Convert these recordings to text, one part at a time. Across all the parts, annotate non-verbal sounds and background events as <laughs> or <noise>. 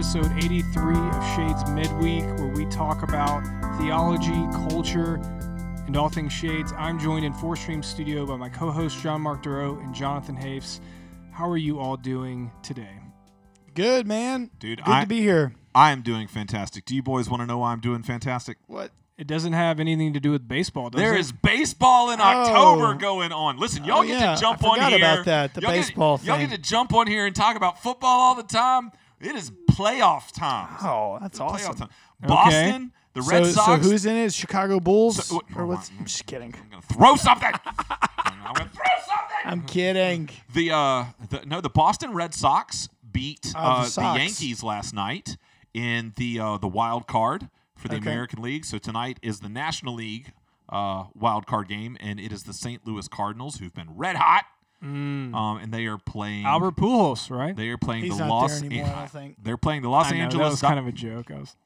to episode 83 of Shades Midweek, where we talk about theology, culture, and all things Shades. I'm joined in Four Stream Studio by my co hosts John Mark Duro and Jonathan Hafes. How are you all doing today? Good man, Dude, Good I- to be here. I am doing fantastic. Do you boys want to know why I'm doing fantastic? What? It doesn't have anything to do with baseball, does There it? is baseball in October Oh. going on. Listen, y'all Oh, get yeah, to jump I on forgot here. about that, the y'all baseball get, Y'all get to jump on here and talk about football all the time. It is playoff time. Oh, that's Playoff awesome. time. Boston, the Red so, Sox. so who's in it? Chicago Bulls So- or what's? I'm just kidding. I'm gonna throw something. <laughs> I'm gonna throw something. I'm kidding. The uh, the, no, the Boston Red Sox beat Oh, uh, the the, Yankees last night in the uh, the wild card for the Okay. American League. So tonight is the National League uh, wild card game, and it is the St. Louis Cardinals who've been red hot, Mm. um, and they are playing. Albert Pujols, right? They are playing He's the not Los. there anymore, I don't think. They're playing the Los I know, Angeles. that was kind of a joke. I was.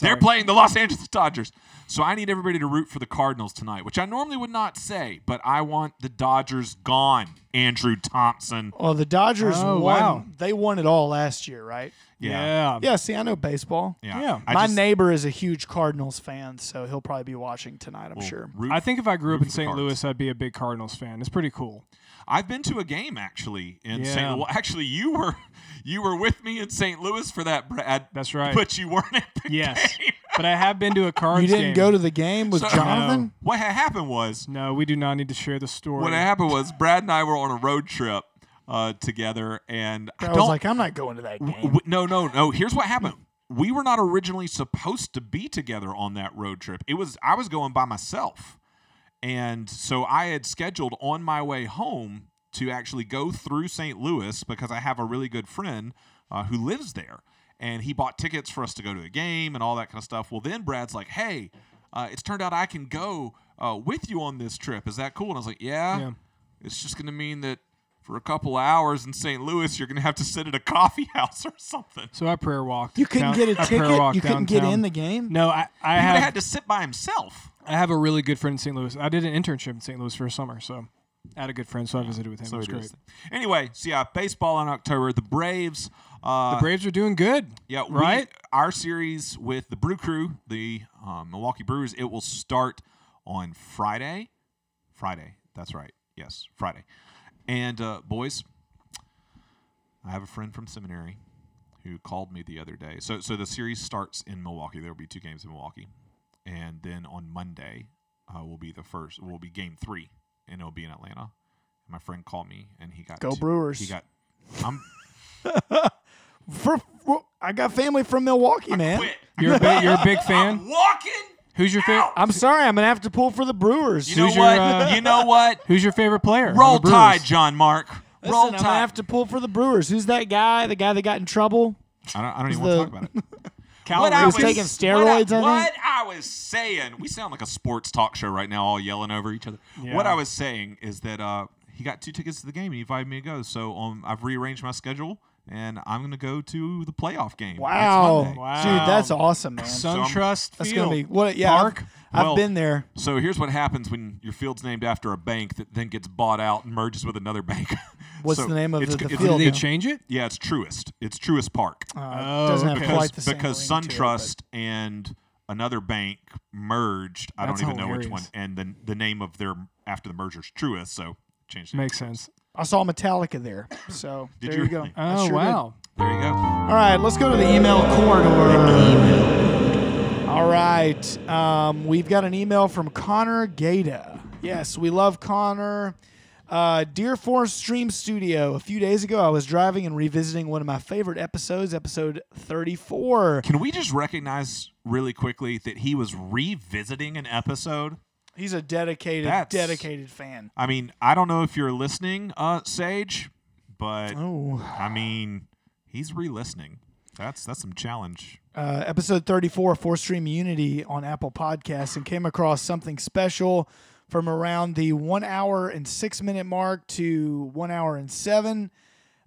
they're playing the Los Angeles Dodgers. So I need everybody to root for the Cardinals tonight, which I normally would not say, but I want the Dodgers gone. Andrew Thompson. Well, the Dodgers Oh, won. wow. They won it all last year, right? Yeah. Yeah. See, I know baseball. Yeah. Yeah. I My just- neighbor is a huge Cardinals fan, so he'll probably be watching tonight. I'm well, sure. root I think if I grew up root in for the St. Cards. Louis, I'd be a big Cardinals fan. It's pretty cool. I've been to a game actually in Yeah. St. Louis. Well, actually, you were <laughs> you were with me in St. Louis for that, Brad. That's right. But you weren't at the Yes. <laughs> game. But I have been to a Cards You didn't game. go to the game with So- Jonathan? What had happened was No, we do not need to share the story. what happened was Brad and I were on a road trip uh, together, and I I, don't was like, I'm not going to that game. W- no, no, no. Here's what happened. We were not originally supposed to be together on that road trip. It was I was going by myself. And so I had scheduled on my way home to actually go through St. Louis because I have a really good friend uh, who lives there. And he bought tickets for us to go to a game and all that kind of stuff. Well, then Brad's like, hey, uh, it's turned out I can go uh, with you on this trip. Is that cool? And I was like, yeah. Yeah. It's just going to mean that for a couple hours in St. Louis, you're going to have to sit at a <laughs> coffee house or something. So I prayer walked. You couldn't down- get a I ticket. You couldn't get in the game. No, I, I have have had to sit by himself. I have a really good friend in St. Louis. I did an internship in St. Louis for a summer, so I had a good friend, so I visited with him. So it was it great. is. Anyway, so yeah, baseball in October. The Braves. Uh, The Braves are doing good. yeah, we- right? our series with the Brew Crew, the um, Milwaukee Brewers, it will start on Friday. Friday. That's right. Yes, Friday. And uh, boys, I have a friend from seminary who called me the other day. So, so the series starts in Milwaukee. There will be two games in Milwaukee, and then on Monday uh, will be the first. Will be game three, and it'll be in Atlanta. My friend called me, and he got Go two- Brewers. He got. I'm <laughs> For, for- I got family from Milwaukee, man. quit. You're a big, you're a big fan. I'm fan. walking. Who's your favorite? I'm sorry, I'm gonna have to pull for the Brewers. You know Who's your, what? uh, <laughs> you know what? Who's your favorite player? on Roll the Brewers? Tide, John Mark. Listen, Roll I'm gonna Tide. have to pull for the Brewers. Who's that guy? The guy that got in trouble? I don't, I don't even the- want to talk about it. <laughs> Cal What I He was Ripken. taking what steroids, I I, what? I was saying, we sound like a sports talk show right now, all yelling over each other. Yeah. What I was saying is that uh, he got two tickets to the game and he invited me to go. So um, I've rearranged my schedule and I'm going to go to the playoff game. Wow. Monday. Wow. dude, that's awesome, man. Sun I'm- That's Field. gonna be what? Yeah, Park. I've, I've been there. So here's what happens when your field's named after a bank that then gets bought out and merges with another bank. <laughs> What's So the name of it's- the- the it's- field? Did they now? change it? Yeah, it's Truist. It's Truist Park. Uh, Oh, doesn't have okay. quite because the same because ring to SunTrust and another bank merged. I don't even know which one. And then the name of their after the merger is Truist, so changed. it. Makes sense. I saw Metallica there. <coughs> So Did there you you go. Oh sure did. wow. There you go. All right, let's go to the email corridor. All right, um, we've got an email from Connor Gata. Yes, we love Connor. Uh, Dear Forest Stream Studio. A few days ago, I was driving and revisiting one of my favorite episodes, episode 34. Can we just recognize really quickly that he was revisiting an episode? He's a dedicated, That's- dedicated fan. I mean, I don't know if you're listening, uh, Sage, but Oh, I mean, he's re-listening. That's that's some challenge. uh, episode 34 four stream unity on apple podcasts and came across something special from around the one hour and six minute mark to one hour and seven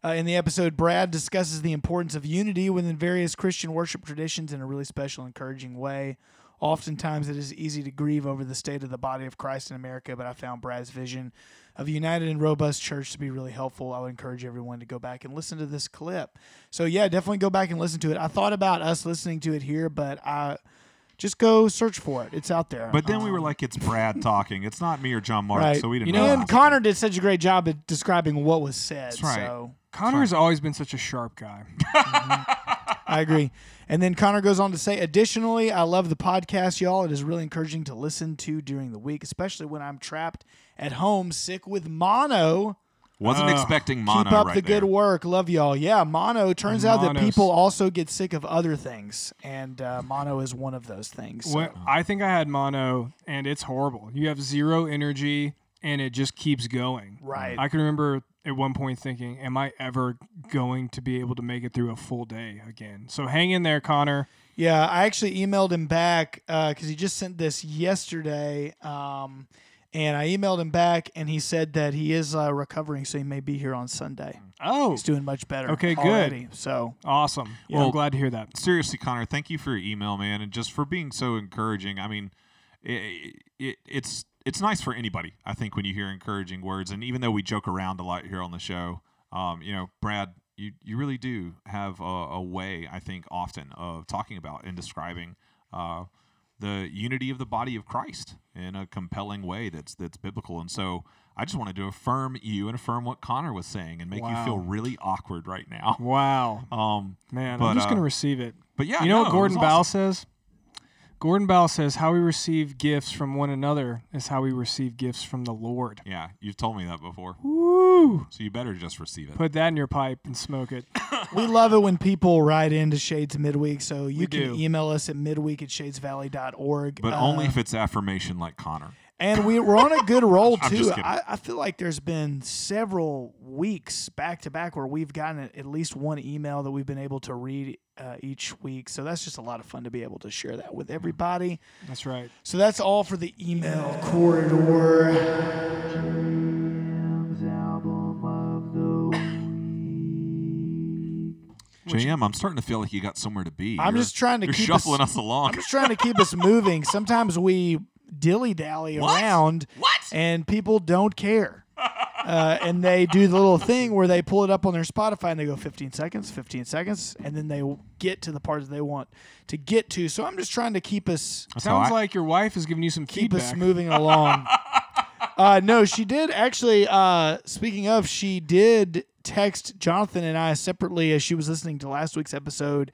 uh, in the episode brad discusses the importance of unity within various christian worship traditions in a really special encouraging way Oftentimes, it is easy to grieve over the state of the body of Christ in America, but I found Brad's vision of a united and robust church to be really helpful. I would encourage everyone to go back and listen to this clip. So, yeah, definitely go back and listen to it. I thought about us listening to it here, but I just go search for it. It's out there. But then we were Um, like, it's Brad talking. It's not me or John Mark, right. so we didn't You know. and. Connor did such a great job at describing what was said. That's right. So Connor's always been such a sharp guy. I agree. And then Connor goes on to say, additionally, I love the podcast, y'all. It is really encouraging to listen to during the week, especially when I'm trapped at home sick with mono. Wasn't Ugh. expecting mono Keep up right the good there. work. Love y'all. Yeah, mono. Turns out that people also get sick of other things, and uh, mono is one of those things. So- When, I think I had mono, and it's horrible. You have zero energy, and it just keeps going. Right. I can remember at one point thinking, "Am I ever going to be able to make it through a full day again?" So hang in there, Connor. Yeah, I actually emailed him back because he just sent this yesterday. Um, and I emailed him back, and he said that he is uh, recovering, so he may be here on Sunday. Oh, He's doing much better. Okay, good. already, So awesome. Yeah, Well- I'm glad to hear that. Seriously, Connor, thank you for your email, man, and just for being so encouraging. I mean, it, it, it's it's nice for anybody, I think, when you hear encouraging words. And even though we joke around a lot here on the show, um, you know, Brad, you, you really do have a, a way, I think, often of talking about and describing uh, the unity of the body of Christ in a compelling way that's that's biblical. And so I just wanted to affirm you and affirm what Connor was saying and make you feel really awkward right now. Wow, <laughs> Um, man, But, I'm just uh, gonna receive it. but yeah, you know no, what Gordon Bowell awesome. says? Gordon Bowell says, "How we receive gifts from one another is how we receive gifts from the Lord." Yeah, you've told me that before. Woo! So you better just receive it. Put that in your pipe and smoke it. <laughs> we love it when people write into Shades Midweek. So you We can do. email us at midweek at shadesvalley.org. but Uh, only if it's affirmation like Connor. And we, we're on a good roll <laughs> too. I, I feel like there's been several weeks back to back where we've gotten at least one email that we've been able to read uh, each week. So that's just a lot of fun to be able to share that with everybody. That's right. So that's all for the email corridor. JM, I'm starting to feel like you got somewhere to be. I'm You're- just trying to keep us- shuffling us, along. I'm just trying to keep us <laughs> moving. Sometimes we dilly dally What? around, What? and people don't care. Uh, and they do the little thing where they pull it up on their Spotify and they go 15 seconds, 15 seconds, and then they get to the parts they want to get to. So I'm just trying to keep us That's Sounds I- like your wife is giving you some keep feedback. us moving <laughs> along. Uh, no, she did actually. Uh, speaking of, she did text Jonathan and I separately as she was listening to last week's episode,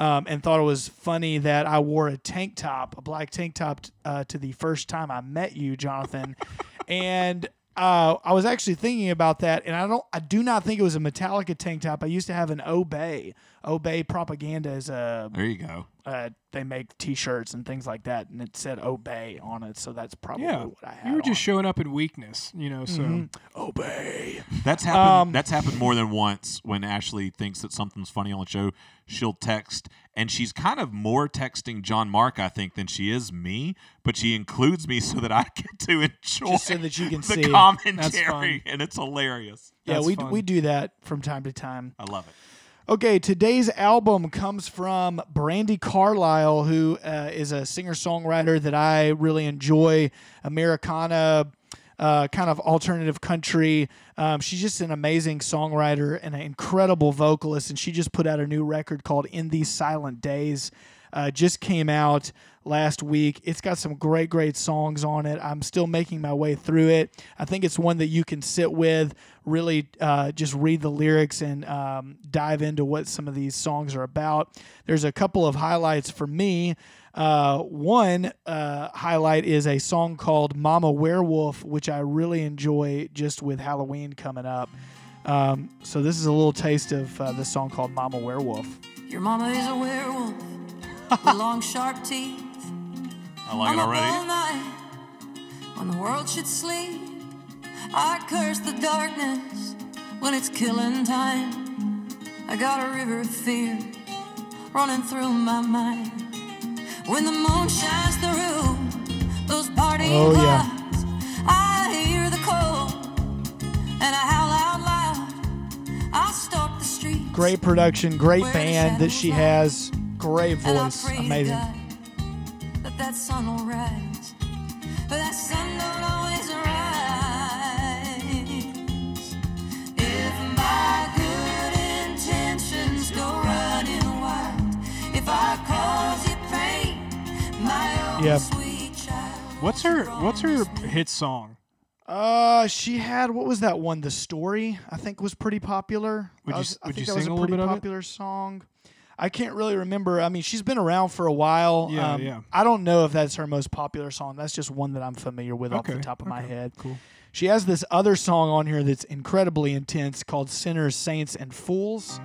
um, and thought it was funny that I wore a tank top, a black tank top, uh, to the first time I met you, Jonathan, <laughs> and. Uh, I was actually thinking about that, and I don't. I do not think it was a Metallica tank top. I used to have an Obey. Obey propaganda is a There you go. uh, they make T-shirts and things like that, and it said "Obey" on it, so that's probably yeah, what I had. you were just on. showing up in weakness, you know. So Obey. That's happened. Um, that's happened more than once. When Ashley thinks that something's funny on the show, she'll text, and she's kind of more texting John Mark, I think, than she is me. But she includes me so that I <laughs> get to enjoy Just so that you can the see. commentary, <laughs> and it's hilarious. Yeah, That's we fun. we do that from time to time. I love it. Okay, today's album comes from Brandi Carlile, who uh, is a singer songwriter that I really enjoy. Americana, uh, kind of alternative country. Um, she's just an amazing songwriter and an incredible vocalist, and she just put out a new record called "In These Silent Days." Uh, just came out last week. It's got some great, great songs on it. I'm still making my way through it. I think it's one that you can sit with, really uh, just read the lyrics and um, dive into what some of these songs are about. There's a couple of highlights for me. Uh, one uh, highlight is a song called Mama Werewolf, which I really enjoy just with Halloween coming up. Um, so, this is a little taste of uh, this song called Mama Werewolf. Your mama is a werewolf <laughs> with long, sharp teeth. I like I'm it up all already. night when the world should sleep. I curse the darkness when it's killing time. I got a river of fear running through my mind when the moon shines through those party oh, yeah. I hear the call and I howl out loud. I stalk the street. Great production, great band that she has, great voice, amazing. that sun will rise, but that sun don't Yeah. What's her What's her hit song? Uh, she had what was that one? The story I think was pretty popular. Would I you was- s- I would think you that was a a pretty bit of it? popular song. I can't really remember. I mean, she's been around for a while. Yeah, um, yeah. I don't know if that's her most popular song. That's just one that I'm familiar with off the top of my head. cool. She has this other song on here that's incredibly intense called "Sinners, Saints, and Fools."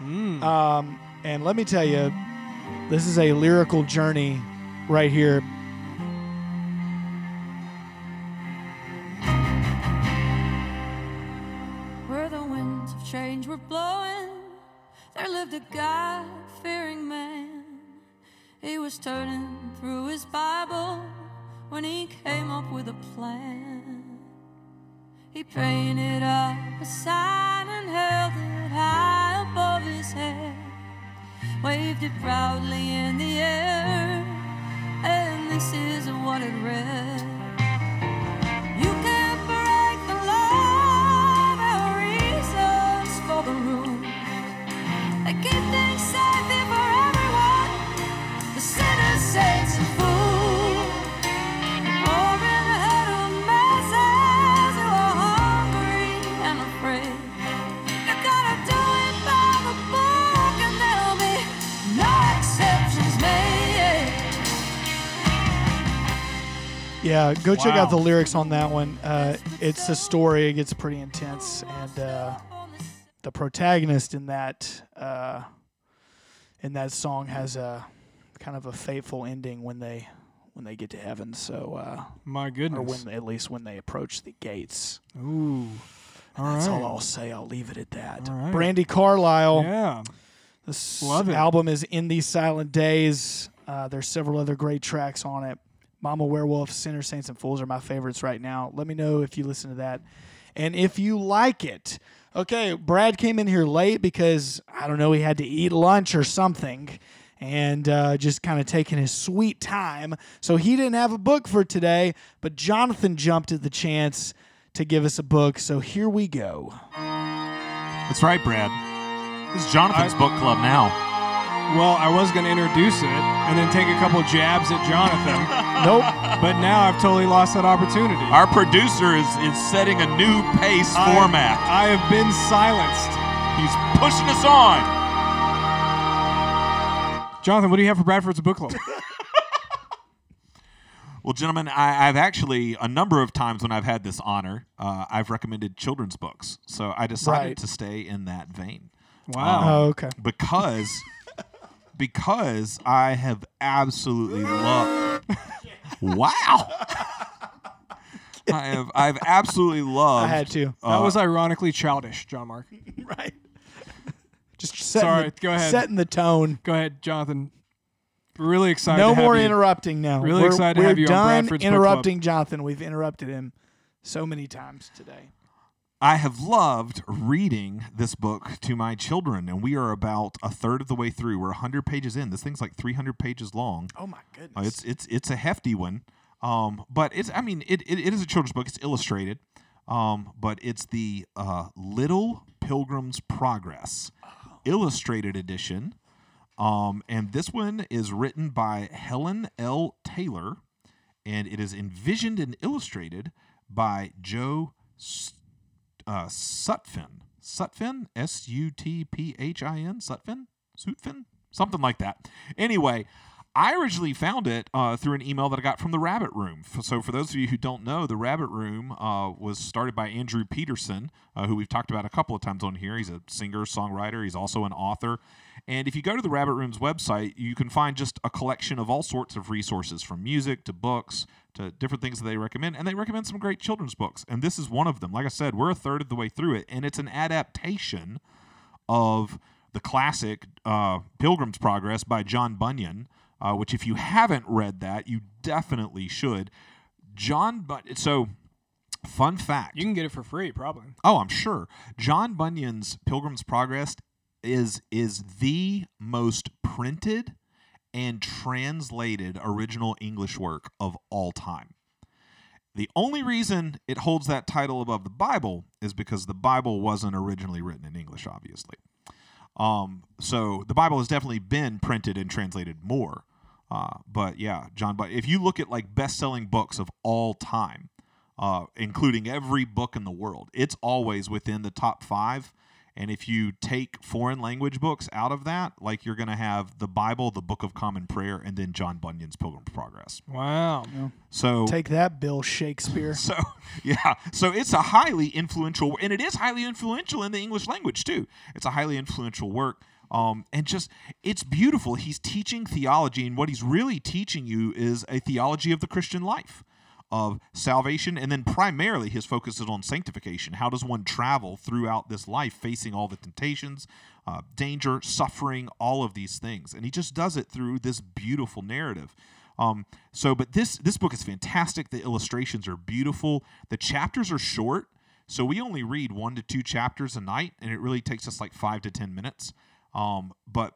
Mm. Um, and let me tell you, this is a lyrical journey right here. Where the winds of change were blowing, there lived a God fearing man. He was turning through his Bible when he came up with a plan. He painted up a sign and held it high above his head, waved it proudly in the air, this is what it read. Yeah, go check out the lyrics on that one. Uh, it's a story. It gets pretty intense, and uh, the protagonist in that uh, in that song has a kind of a fateful ending when they when they get to heaven. So, uh, My or goodness. when at least when they approach the gates. Ooh. All That's right. all I'll say. I'll leave it at that. Right. Brandi Carlile. Yeah. This Love it. album is In These Silent Days. Uh, there's several other great tracks on it. Mama Werewolf, Sinners, Saints, and Fools are my favorites right now. Let me know if you listen to that and if you like it. Okay, Brad came in here late because, I don't know, he had to eat lunch or something and uh, just kind of taking his sweet time. So he didn't have a book for today, but Jonathan jumped at the chance to give us a book. So here we go. That's right, Brad. This is Jonathan's I- book club now. Well, I was going to introduce it and then take a couple jabs at Jonathan, <laughs> Nope. but now I've totally lost that opportunity. Our producer is, is setting a new pace I- format. I have been silenced. He's pushing us on. Jonathan, what do you have for Bradford's book club? <laughs> Well, gentlemen, I, I've actually a number of times when I've had this honor, uh, I've recommended children's books. So I decided Right. to stay in that vein Wow. Oh, okay. because because I have absolutely loved. wow. I have I've absolutely <laughs> loved. I had to. Uh, that was ironically childish, John Mark. <laughs> right. <laughs> Just setting Sorry, the, go ahead. Setting the tone. Go ahead, Jonathan. Really excited. no to have more you. interrupting now. Really we're, excited to we're have you on done Bradford's Book Club. interrupting Jonathan. We've interrupted him so many times today. I have loved reading this book to my children, and we are about a third of the way through. We're 100 pages in. This thing's like 300 pages long. Oh my goodness. Uh, it's it's it's a hefty one, um, but it's I mean it, it, it is a children's book. It's illustrated, um, but it's the uh, Little Pilgrim's Progress illustrated edition, um, and this one is written by Helen L. Taylor, and it is envisioned and illustrated by Joe S- uh, Sutphin. Sutphin, S U T P H I N, Sutphin, Sutphin, something like that. Anyway, I originally found it uh, through an email that I got from the Rabbit Room. So, for those of you who don't know, the Rabbit Room uh, was started by Andrew Peterson, uh, who we've talked about a couple of times on here. He's a singer, songwriter, he's also an author. And if you go to the Rabbit Room's website, you can find just a collection of all sorts of resources from music to books to different things that they recommend. And they recommend some great children's books. And this is one of them. Like I said, we're a third of the way through it, and it's an adaptation of the classic uh, Pilgrim's Progress by John Bunyan, uh, which, if you haven't read that, you definitely should. John Bunyan. So, fun fact. You can get it for free, probably. Oh, I'm sure. John Bunyan's Pilgrim's Progress is is the most printed and translated original English work of all time. The only reason it holds that title above the Bible is because the Bible wasn't originally written in English, obviously. Um, so the Bible has definitely been printed and translated more. Uh, but yeah, John. But if you look at like best-selling books of all time, uh, including every book in the world, it's always within the top five. And if you take foreign language books out of that, like you're going to have the Bible, the Book of Common Prayer, and then John Bunyan's Pilgrim's Progress. Wow. So Take that, Bill Shakespeare. <laughs> so yeah, so it's a highly influential, and it is highly influential in the English language too. It's a highly influential work, um, and just it's beautiful. He's teaching theology, and what he's really teaching you is a theology of the Christian life, of salvation, and then primarily his focus is on sanctification. How does one travel throughout this life, facing all the temptations, uh, danger, suffering, all of these things, and he just does it through this beautiful narrative. Um, so, but this this book is fantastic. The illustrations are beautiful. The chapters are short, so we only read one to two chapters a night, and it really takes us like five to ten minutes. Um, but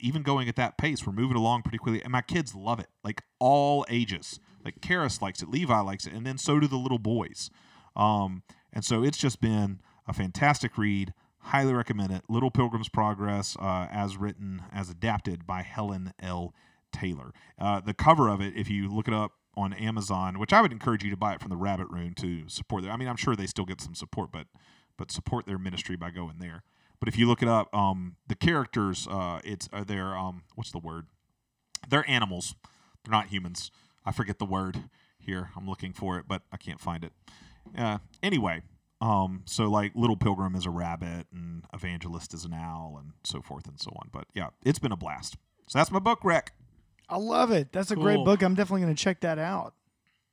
even going at that pace, we're moving along pretty quickly, and my kids love it. Like all ages. Like Karis likes it, Levi likes it, and then so do the little boys. Um, and so it's just been a fantastic read. Highly recommend it. Little Pilgrim's Progress, uh, as written, as adapted by Helen L. Taylor. Uh, the cover of it, if you look it up on Amazon, which I would encourage you to buy it from the Rabbit Room to support them. I mean, I'm sure they still get some support, but but support their ministry by going there. But if you look it up, um, the characters, uh, it's uh, they're um, what's the word? They're animals. They're not humans. I forget the word here. I'm looking for it, but I can't find it. Uh, anyway, um, so like Little Pilgrim is a rabbit, and Evangelist is an owl, and so forth and so on. But yeah, it's been a blast. So that's my book, Rick. I love it. That's a great Cool. book. I'm definitely going to check that out.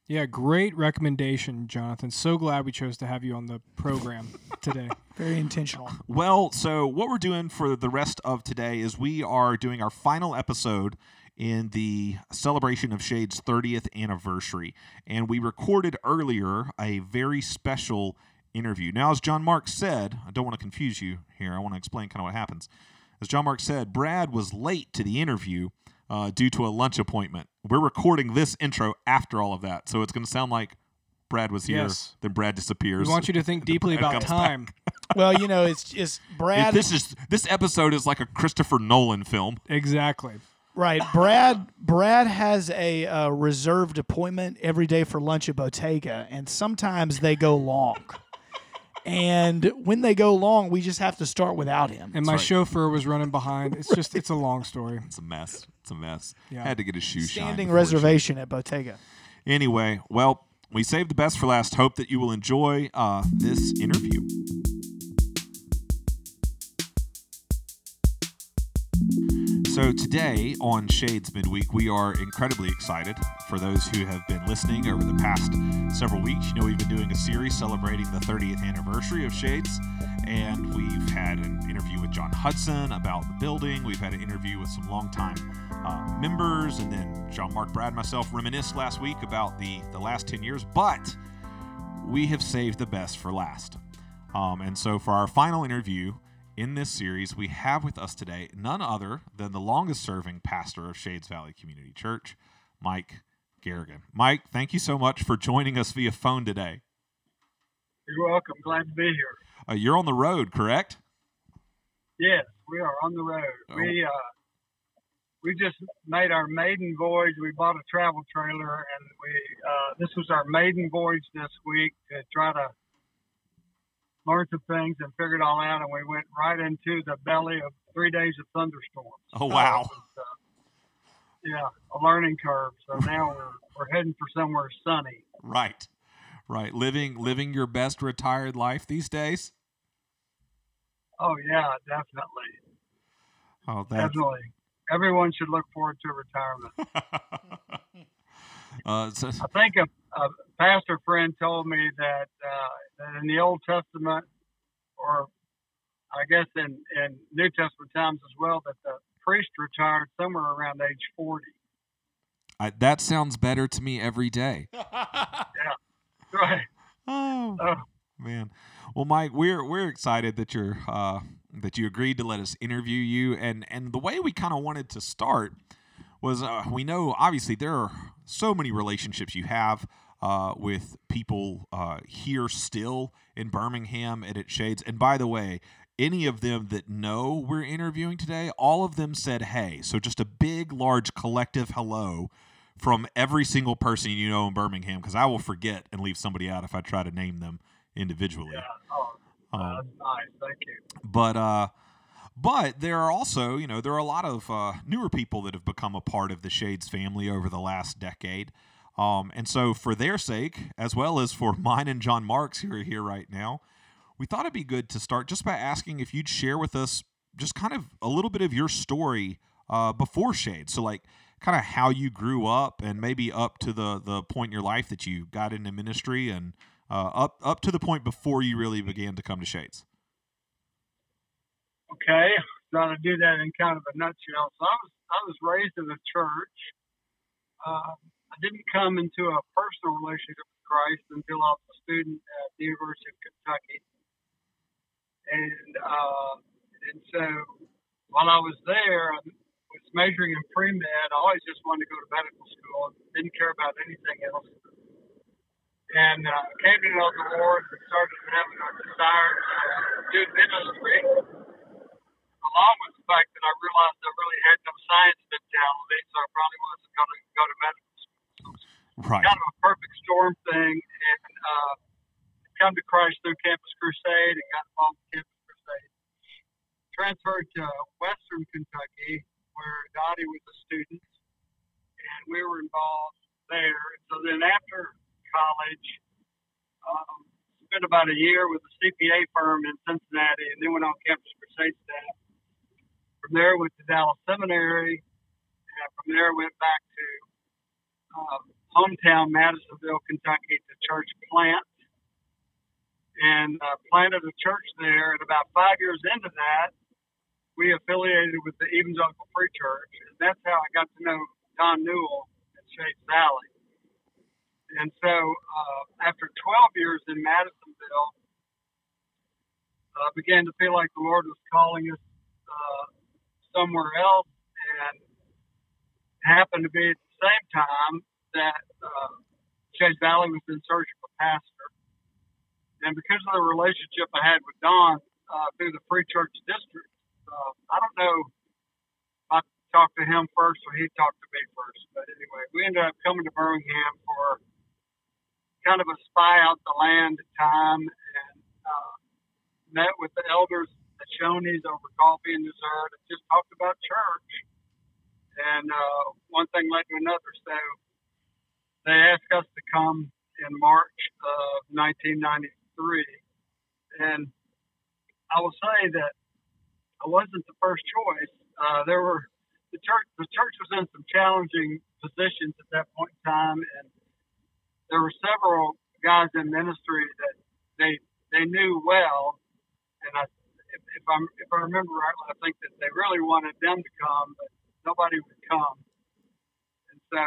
Yeah, great recommendation, Jonathan. So glad we chose to have you on the program <laughs> today. Very intentional. Well, so what we're doing for the rest of today is we are doing our final episode in the celebration of Shade's 30th anniversary. And we recorded earlier a very special interview. Now, as John Mark said, I don't want to confuse you here. I want to explain kind of what happens. As John Mark said, Brad was late to the interview uh, due to a lunch appointment. We're recording this intro after all of that. So it's going to sound like Brad was here, Yes. then Brad disappears. We want you to think <laughs> deeply about time. <laughs> Well, you know, it's just Brad. this is this episode is like a Christopher Nolan film. Exactly. Right, Brad. Brad has a uh, reserved appointment every day for lunch at Bottega, and sometimes they go long. And when they go long, we just have to start without him. And my right. chauffeur was running behind. It's just, it's a long story. It's a mess. It's a mess. Yeah. I had to get his shoes Standing before reservation at Bottega. Anyway, well, we saved the best for last. Hope that you will enjoy uh, this interview. So today on Shades Midweek, we are incredibly excited. For those who have been listening over the past several weeks, you know we've been doing a series celebrating the 30th anniversary of Shades, and we've had an interview with John Hudson about the building. We've had an interview with some longtime uh, members, and then John Mark Brad, myself reminisced last week about the the last 10 years, but we have saved the best for last. Um, and so, for our final interview in this series, we have with us today none other than the longest serving pastor of Shades Valley Community Church, Mike Garrigan. Mike, thank you so much for joining us via phone today. You're welcome. Glad to be here. Uh, you're on the road, correct? Yes, we are on the road. Oh. We uh, we just made our maiden voyage. We bought a travel trailer, and we uh, this was our maiden voyage this week to try to learn some things and figured it all out. And we went right into the belly of three days of thunderstorms. Oh, wow. yeah, a learning curve. So now we're we're heading for somewhere sunny. Right. Right. Living living your best retired life these days. Oh yeah, definitely, Oh, that's definitely. Everyone should look forward to retirement. <laughs> uh, so, I think a, a pastor friend told me that, uh, that in the Old Testament, or I guess in, in New Testament times as well, that the priest retired somewhere around age 40. I, that sounds better to me every day. <laughs> Yeah, <laughs> right. Oh. Oh, Man, well, Mike, we're we're excited that you're uh, that you agreed to let us interview you, and and the way we kind of wanted to start was uh, we know obviously there are so many relationships you have uh, with people uh, here still in Birmingham and at Shades, and by the way, any of them that know we're interviewing today, all of them said hey. So just a big, large collective hello from every single person you know in Birmingham because I will forget and leave somebody out if I try to name them individually. Yeah. Oh, Um, that's nice. Thank you. but uh but there are also you know there are a lot of uh, newer people that have become a part of the shades family over the last decade um, and so for their sake as well as for <laughs> mine and john marks who are here right now we thought it'd be good to start just by asking if you'd share with us just kind of a little bit of your story uh, before shades so like kind of how you grew up and maybe up to the the point in your life that you got into ministry and uh, up up to the point before you really began to come to shades Okay, trying to do that in kind of a nutshell. So I was I was raised in a church. Um, I didn't come into a personal relationship with Christ until I was a student at the University of Kentucky, and uh, and so while I was there, I was majoring in pre med. I always just wanted to go to medical school. Didn't care about anything else. And uh, came to know the Lord and started having a desire to do ministry along with the fact that I realized I really had no science mentality, so I probably wasn't going to go to medical. Right Kind of a perfect storm thing, and uh, come to Christ through Campus Crusade and got involved with Campus Crusade. Transferred to Western Kentucky, where Dottie was a student, and we were involved there. So then after college, um, spent about a year with a CPA firm in Cincinnati, and then went on Campus Crusade staff. From there, went to Dallas Seminary, and from there went back to um, hometown Madisonville, Kentucky, to church plant, and uh, planted a church there. And about five years into that, we affiliated with the Evangelical Free Church, and that's how I got to know Don Newell at Shades Valley. And so, uh, after 12 years in Madisonville, I uh, began to feel like the Lord was calling us uh, somewhere else, and happened to be at the same time that uh, Shades Valley was in search of a pastor. And because of the relationship I had with Don uh, through the Free Church District, uh, I don't know if I talked to him first or he talked to me first. But anyway, we ended up coming to Birmingham for kind of a spy out the land time and uh, met with the elders at Shoney's over coffee and dessert and just talked about church. And uh, one thing led to another. So they asked us to come in March of 1993. And I will say that I wasn't the first choice. Uh, there were the church. The church was in some challenging positions at that point in time, and there were several guys in ministry that they they knew well, and I, if, if I if I remember rightly, I think that they really wanted them to come, but nobody would come, and so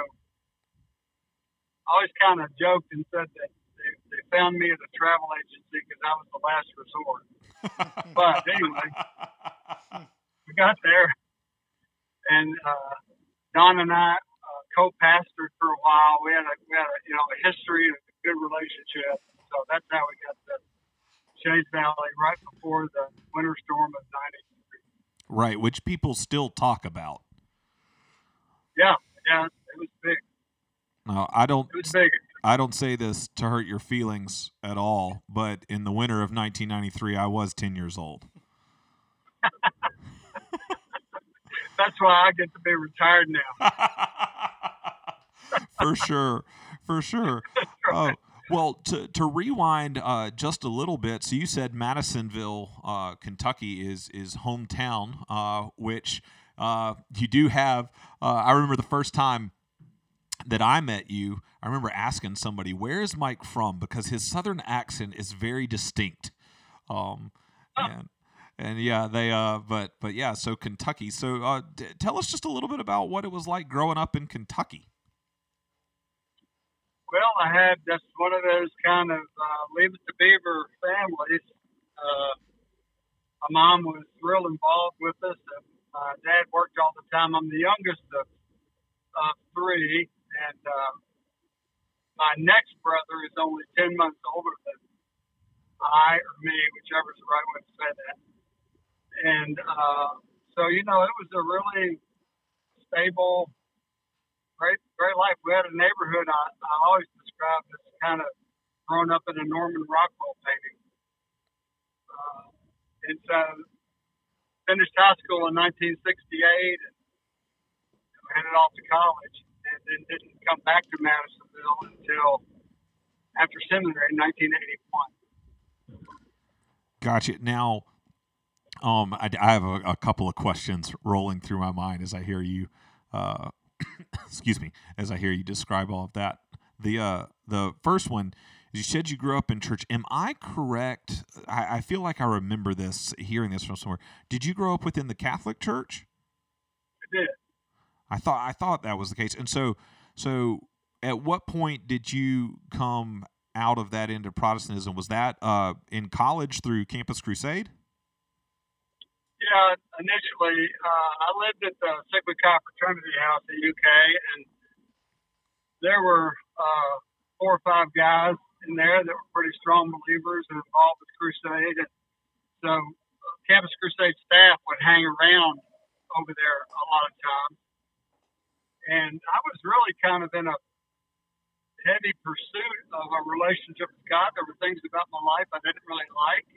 I always kind of joked and said that they, they found me at a travel agency because I was the last resort. <laughs> but anyway, we got there, and uh, Don and I uh, co-pastored for a while. We had a we had a you know a history and a good relationship. So that's how we got to Shades Valley right before the winter storm of '93. right which people still talk about Yeah, yeah, it was big. no i don't It was big. I don't say this to hurt your feelings at all, but in the winter of 1993, I was 10 years old. <laughs> That's why I get to be retired now. <laughs> for sure, for sure. Oh, <laughs> well, to to rewind uh, just a little bit. So you said Madisonville, uh, Kentucky is is hometown, uh, which uh, you do have. Uh, I remember the first time that I met you. I remember asking somebody, "Where is Mike from?" Because his southern accent is very distinct. Um, and and yeah, they uh, but but yeah, so Kentucky. So uh, d- tell us just a little bit about what it was like growing up in Kentucky. Well, I had just one of those kind of uh, leave it to beaver families. Uh, my mom was real involved with us, and my dad worked all the time. I'm the youngest of, of three, and uh, my next brother is only 10 months older than I or me, whichever's the right way to say that. and uh, so you know, it was a really stable, great, great life. We had a neighborhood I, I always described as kind of growing up in a Norman Rockwell painting. Uh, and so finished high school in 1968 and headed off to college and then didn't come back to Madisonville until after seminary in 1981. Gotcha. Now, um, I, I have a, a, couple of questions rolling through my mind as I hear you, uh, <coughs> excuse me, as I hear you describe all of that. The uh, the first one you said you grew up in church. Am I correct? I, I, feel like I remember this, hearing this from somewhere. Did you grow up within the Catholic Church? I did. I thought I thought that was the case. And so, so at what point did you come out of that into Protestantism? Was that uh, in college through Campus Crusade? Yeah, initially uh, I lived at the Sigma Chi Fraternity House in UK, and there were uh, four or five guys in there that were pretty strong believers and involved with Crusade. And so uh, Campus Crusade staff would hang around over there a lot of times. And I was really kind of in a heavy pursuit of a relationship with God. There were things about my life I didn't really like.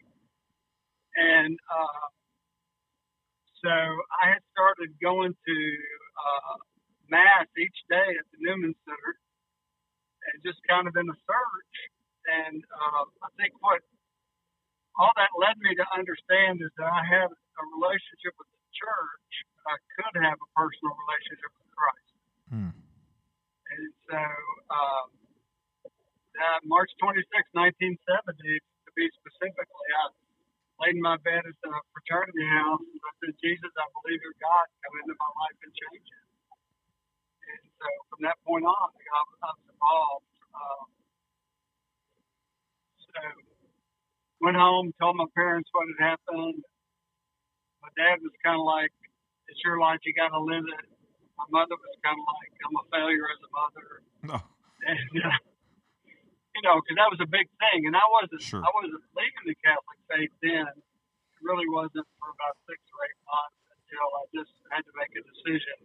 And uh, so I had started going to uh, Mass each day at the Newman Center and just kind of in a search. And uh, I think what all that led me to understand is that I had a relationship with the church. I could have a personal relationship with Christ. Hmm. And so, um, uh, March 26, 1970, to be specifically, I laid in my bed at the fraternity house and I said, Jesus, I believe you're God. Come into my life and change it. And so from that point on, I was involved. Um, so went home, told my parents what had happened. My dad was kind of like, "It's your life, you got to live it." My mother was kind of like, "I'm a failure as a mother," no. and uh, you know, because that was a big thing, and I wasn't, sure. I wasn't leaving the Catholic faith then. It really wasn't for about six or eight months until I just had to make a decision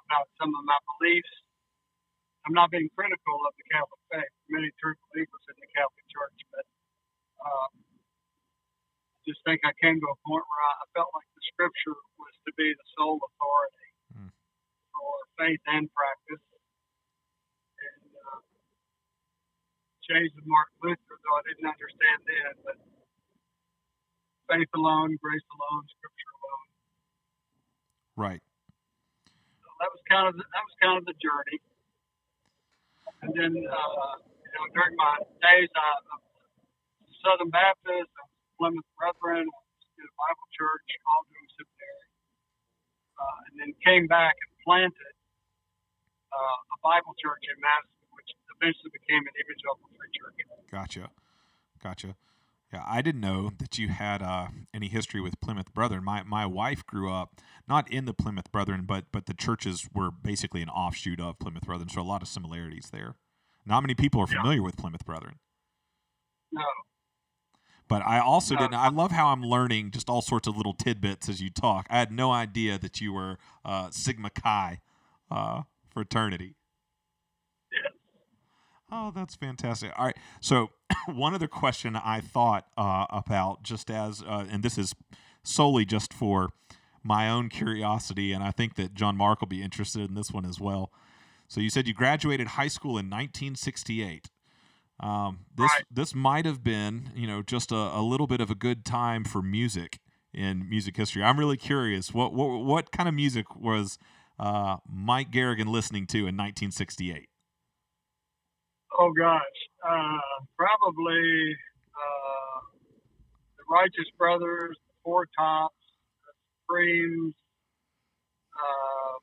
about some of my beliefs. I'm not being critical of the Catholic faith. Many true believers in the Catholic Church, but um, I just think I came to a point where I, I felt like the Scripture was to be the sole authority mm. for faith and practice. And uh, changed with Martin Luther, though I didn't understand then, but faith alone, grace alone, Scripture alone. Right that was kind of the, that was kind of the journey. And then uh, you know during my days, I, I Southern Baptist, Plymouth Brethren, did a Bible church, all doing seminary, uh, and then came back and planted uh, a Bible church in Madison, which eventually became an evangelical free church. Gotcha, gotcha. Yeah, I didn't know that you had uh, any history with Plymouth Brethren. My my wife grew up not in the Plymouth Brethren, but but the churches were basically an offshoot of Plymouth Brethren, so a lot of similarities there. Not many people are familiar yeah. with Plymouth Brethren. No. But I also no. didn't. I love how I'm learning just all sorts of little tidbits as you talk. I had no idea that you were uh, Sigma Chi uh, fraternity. Oh, that's fantastic. All right. So, <coughs> one other question I thought uh, about, just as, uh, and this is solely just for my own curiosity, and I think that John Mark will be interested in this one as well. So, you said you graduated high school in 1968. Um, this right. this might have been, you know, just a, a little bit of a good time for music in music history. I'm really curious. What what what kind of music was uh, Mike Garrigan listening to in 1968? Oh gosh, uh, probably uh, the Righteous Brothers, the Four Tops, the Supremes, uh,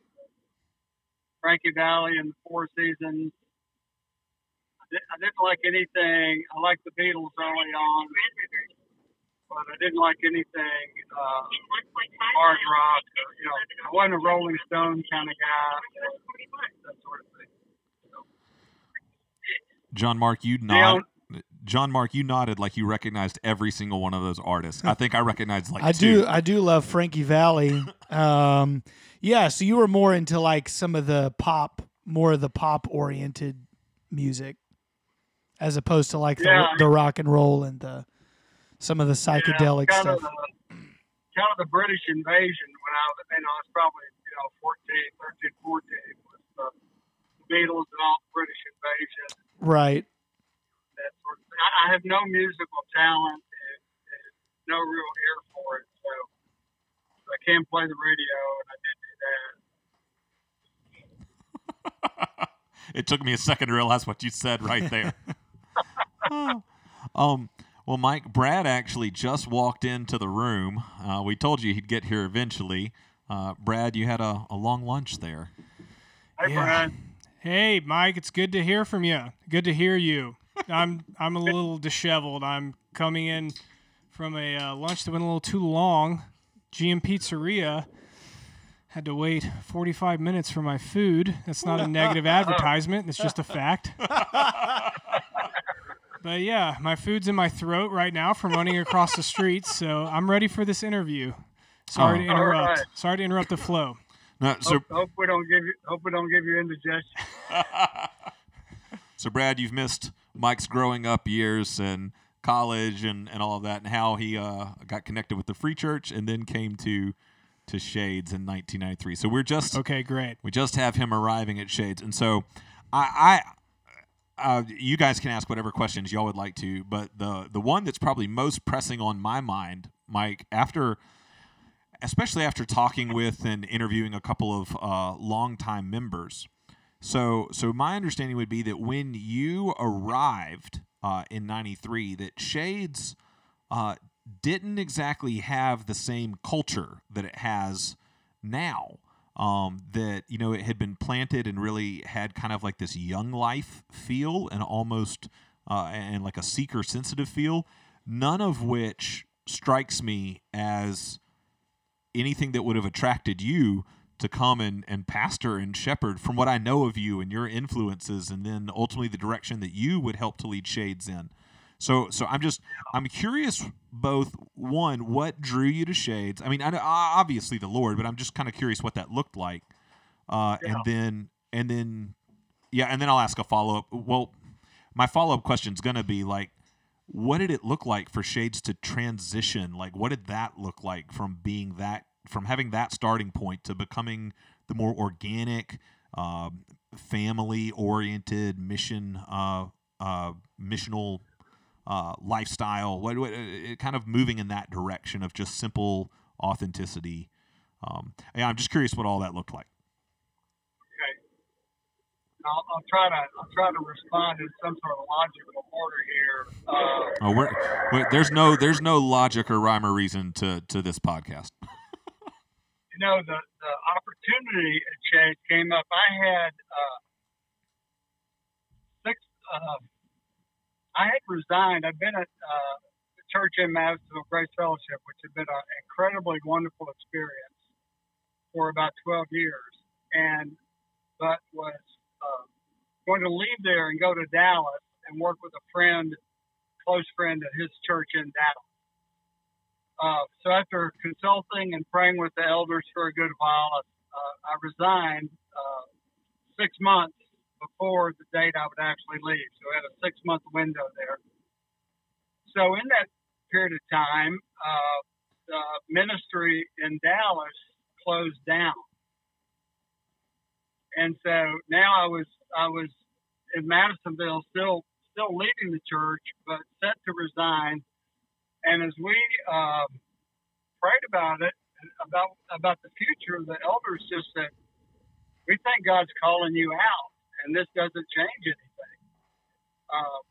Frankie Valli and the Four Seasons. I didn't like anything. I liked the Beatles early on, but I didn't like anything uh, hard rock. Or, you know, I wasn't a Rolling Stone kind of guy. That sort of thing. John Mark, you nod. John Mark, you nodded like you recognized every single one of those artists. I think I recognized like I two. do. I do love Frankie Valli. <laughs> um, yeah. So you were more into like some of the pop, more of the pop oriented music, as opposed to like Yeah. the, the rock and roll and the some of the psychedelic kind stuff. Of the, kind of the British invasion when I was, you know, I was probably, you know, 14, 13, 14 with uh, the Beatles and all the British invasion. Right. That sort of thing. I, I have no musical talent and, and no real ear for it, so I can play the radio, and I did do that. <laughs> it took me a second to realize what you said right there. <laughs> <laughs> um, well, Mike, Brad actually just walked into the room. Uh, we told you he'd get here eventually. Uh, Brad, you had a, a long lunch there. Hey, Yeah. Brian. Hey, Mike, it's good to hear from you. Good to hear you. I'm I'm a little disheveled. I'm coming in from a uh, lunch that went a little too long. GM Pizzeria had to wait 45 minutes for my food. That's not a negative <laughs> advertisement. It's just a fact. but yeah, my food's in my throat right now from running across the street, so I'm ready for this interview. Sorry to Oh. interrupt. All right. Sorry to interrupt the flow. No, so, Hope, hope we don't give you hope we don't give you indigestion. <laughs> so Brad, you've missed Mike's growing up years and college and, and all of that, and how he uh, got connected with the Free Church and then came to to Shades in 1993. So we're just Okay, great. We just have him arriving at Shades, and so I, I uh, you guys can ask whatever questions y'all would like to, but the the one that's probably most pressing on my mind, Mike, after especially after talking with and interviewing a couple of uh, longtime members. So, so my understanding would be that when you arrived uh, in '93, that Shades uh, didn't exactly have the same culture that it has now. Um, that you know it had been planted and really had kind of like this young life feel and almost uh, and like a seeker sensitive feel. None of which strikes me as anything that would have attracted you to come and, and pastor and shepherd from what I know of you and your influences and then ultimately the direction that you would help to lead shades in. So so I'm just I'm curious both one what drew you to shades. I mean I know, obviously the Lord, but I'm just kind of curious what that looked like. Uh, and then and then yeah, and then I'll ask a follow up. Well, my follow up question is going to be like what did it look like for shades to transition? Like what did that look like from being that from having that starting point to becoming the more organic um, family oriented mission uh, uh, missional uh, lifestyle? What, what uh, kind of moving in that direction of just simple authenticity. Um, i'm just curious what all that looked like. I'll, I'll try to I'll try to respond in some sort of logical order here. Uh, oh, we're, we're, there's no there's no logic or rhyme or reason to to this podcast <laughs> you know, the, the opportunity Shade came up. I had uh, six. Uh, I had resigned. I'd been at uh, the church in Madisonville Grace Fellowship, which had been an incredibly wonderful experience for about 12 years, and but was uh, going to leave there and go to Dallas and work with a friend, close friend at his church in Dallas. Uh, so after consulting and praying with the elders for a good while, uh, I resigned uh, six months before the date I would actually leave. So I had a six month window there. So in that period of time, uh, the ministry in Dallas closed down, and so now I was I was in Madisonville, still still leading the church, but set to resign. And as we um, prayed about it, about about the future, the elders just said, "We think God's calling you out, and this doesn't change anything." Uh,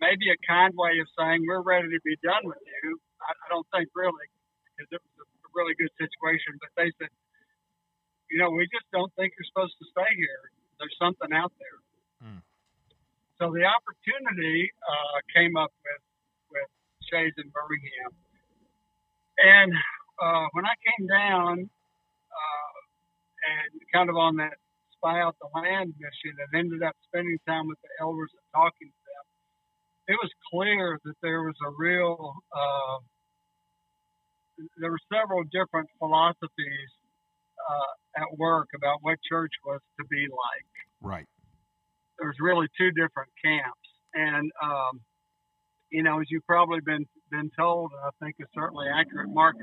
maybe a kind way of saying we're ready to be done with you. I, I don't think really, because it was a really good situation. But they said, "You know, we just don't think you're supposed to stay here. There's something out there." Hmm. So the opportunity uh, came up with with Shades in Birmingham. And uh, when I came down uh, and kind of on that spy out the land mission and ended up spending time with the elders and talking to them, it was clear that there was a real uh, there were several different philosophies uh, at work about what church was to be like. Right. There's really two different camps, and um, you know, as you've probably been been told, I think is certainly accurate. Mark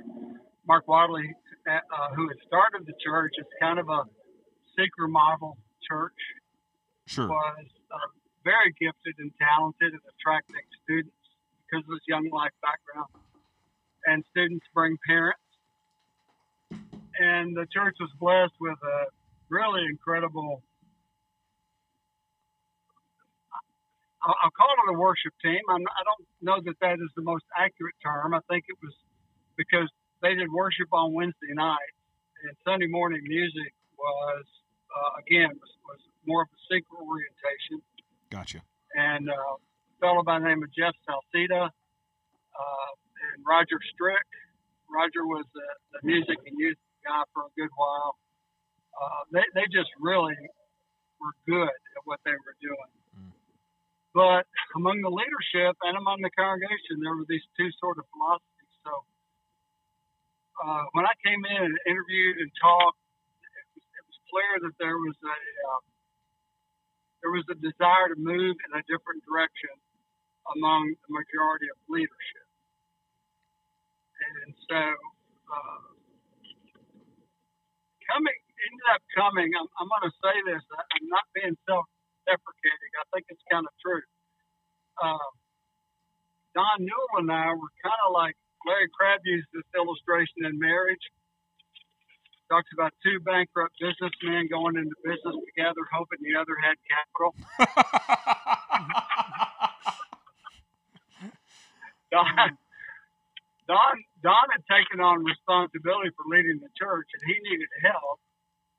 Mark Wadley, uh, who had started the church, is kind of a seeker model church. Sure. Was uh, very gifted and talented at attracting students because of his young life background. And students bring parents. And the church was blessed with a really incredible I'll call it a worship team. I'm, I don't know that that is the most accurate term. I think it was because they did worship on Wednesday night, and Sunday morning music was uh, again was, was more of a seeker orientation. Gotcha. And uh, a fellow by the name of Jeff Salceda uh, and Roger Strick. Roger was the, the music and youth guy for a good while. Uh, they, they just really were good at what they were doing. But among the leadership and among the congregation, there were these two sort of philosophies. So uh, when I came in and interviewed and talked, it was, it was clear that there was a uh, there was a desire to move in a different direction among the majority of leadership. And so, uh, coming ended up coming. I'm, I'm going to say this. I'm not being self deprecating. I think it's kind of true. Um, Don Newell and I were kind of like Larry Crabb used this illustration in marriage. Talks about two bankrupt businessmen going into business together, hoping the other had capital. <laughs> Don, Don, Don had taken on responsibility for leading the church, and he needed help.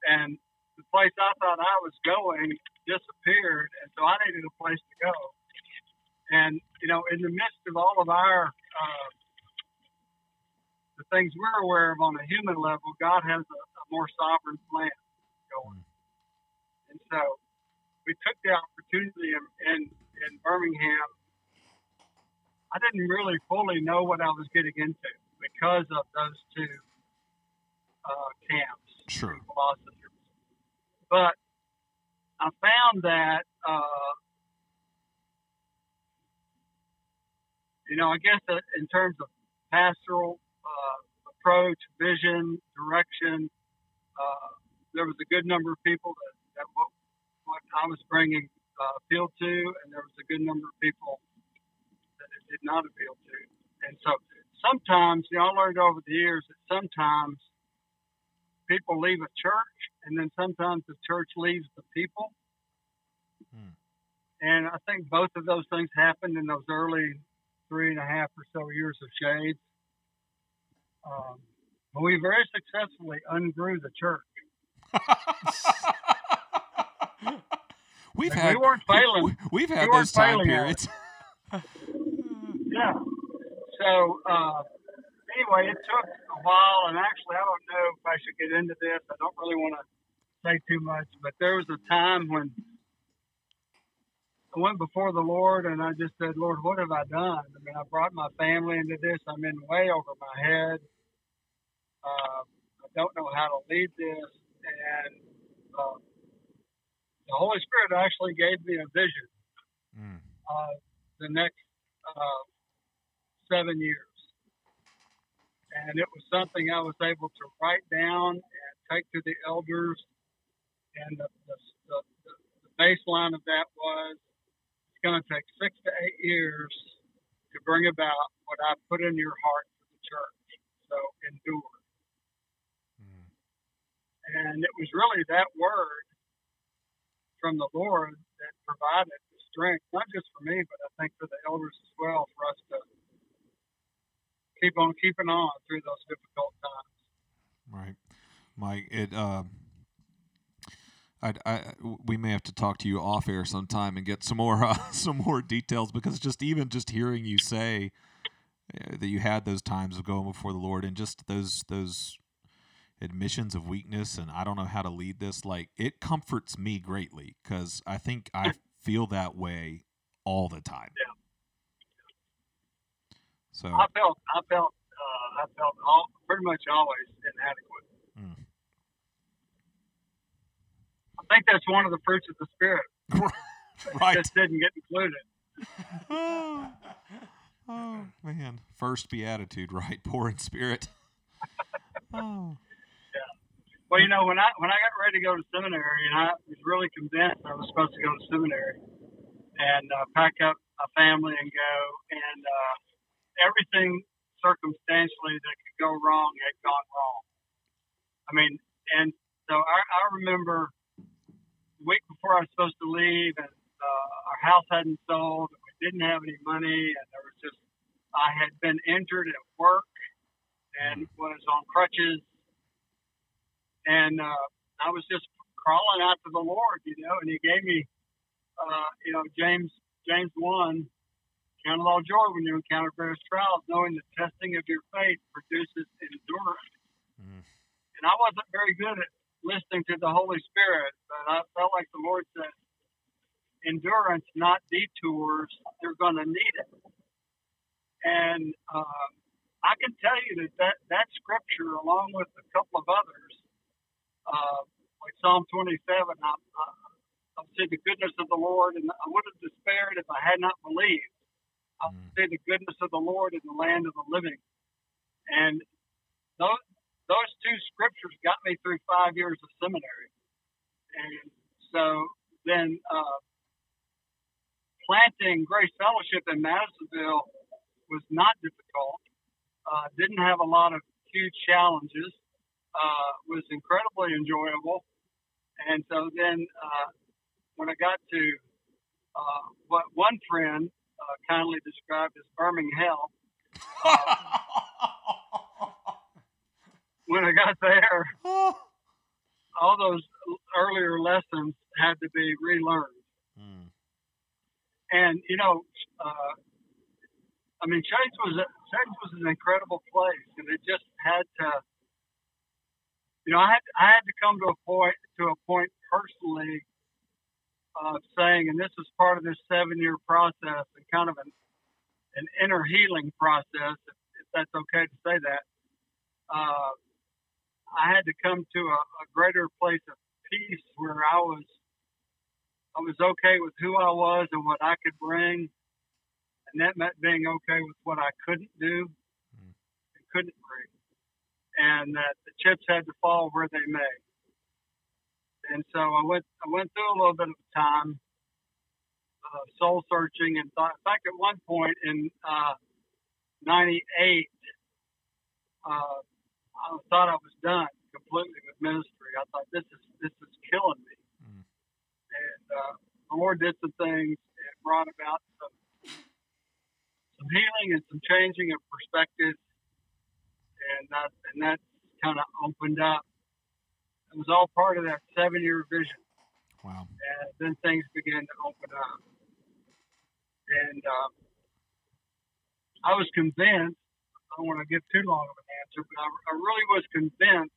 And the place I thought I was going disappeared, and so I needed a place to go. And you know, in the midst of all of our uh, the things we're aware of on a human level, God has a, a more sovereign plan going. And so we took the opportunity in, in, in Birmingham. I didn't really fully know what I was getting into because of those two uh, camps, Sure. philosophies. But I found that, uh, you know, I guess that in terms of pastoral uh, approach, vision, direction, uh, there was a good number of people that, that what, what I was bringing uh, appealed to, and there was a good number of people that it did not appeal to. And so sometimes, you know, I learned over the years that sometimes people leave a church, and then sometimes the church leaves the people. Hmm. And I think both of those things happened in those early three and a half or so years of Shades. Um, but we very successfully ungrew the church. <laughs> we've Like, had we weren't failing. <laughs> We, have had We those time failing periods. <laughs> Yeah. So uh, anyway, it took a while, and actually, I don't know if I should get into this. I don't really want to say too much, but there was a time when I went before the Lord, and I just said, "Lord, what have I done? I mean, I brought my family into this. I'm in way over my head. Uh, I don't know how to lead this, and uh, the Holy Spirit actually gave me a vision." Mm. uh, the next uh, seven years. And it was something I was able to write down and take to the elders. And the, the, the, the baseline of that was it's going to take six to eight years to bring about what I put in your heart for the church. So endure. Mm. And it was really that word from the Lord that provided the strength, not just for me, but I think for the elders as well, for us to keep on keeping on through those difficult times. Right, Mike. It. Uh, I, I, we may have to talk to you off air sometime and get some more <laughs> uh, some more details because just even just hearing you say uh, that you had those times of going before the Lord and just those those admissions of weakness and I don't know how to lead this like it comforts me greatly because I think I <laughs> feel that way all the time. So I felt I felt uh, I felt all, pretty much always inadequate. Mm. I think that's one of the fruits of the spirit. <laughs> right. Just didn't get included. oh, <laughs> oh, man. First beatitude, right? Poor in spirit. <laughs> oh. Well, you know, when I when I got ready to go to seminary, and I was really convinced I was supposed to go to seminary and uh, pack up a family and go, and uh, everything circumstantially that could go wrong had gone wrong. I mean, and so I, I remember the week before I was supposed to leave, and uh, our house hadn't sold, and we didn't have any money, and there was just I had been injured at work and was on crutches and uh, I was just crawling out to the Lord, you know, and He gave me, uh, you know, James James one, count it all joy when you encounter various trials, knowing the testing of your faith produces endurance. Mm. And I wasn't very good at listening to the Holy Spirit, but I felt like the Lord said, endurance, not detours. You're going to need it. And uh, I can tell you that, that that scripture, along with a couple of others, uh, like Psalm 27, I, I, I see the goodness of the Lord, and I would have despaired if I had not believed. I Mm. see the goodness of the Lord in the land of the living. And those, those two scriptures got me through five years of seminary. And so then uh, planting Grace Fellowship in Madisonville was not difficult. Uh, didn't have a lot of huge challenges. Uh, was incredibly enjoyable. And so then uh, when I got to uh, what one friend uh, kindly described as Birmingham hell, <laughs> when I got there, all those earlier lessons had to be relearned. Mm. And you know, uh, I mean, Shades was a, Shades was an incredible place, and it just had to. You know, I had I had to come to a point to a point personally of saying, and this is part of this seven year process, and kind of an an inner healing process, if, if that's okay to say that. Uh, I had to come to a, a greater place of peace where I was I was okay with who I was and what I could bring, and that meant being okay with what I couldn't do Mm. and couldn't bring, and that the chips had to fall where they may. And so I went I went through a little bit of time, uh, soul searching, and thought. In fact, at one point in uh, '98, uh, I thought I was done completely with ministry. I thought this is this is killing me Mm. and uh, the Lord did some things and brought about some some healing and some changing of perspective, and that and that kind of opened up. It was all part of that seven year vision, Wow. and then things began to open up. And uh, I was convinced. I don't want to give too long of an answer, but I, I really was convinced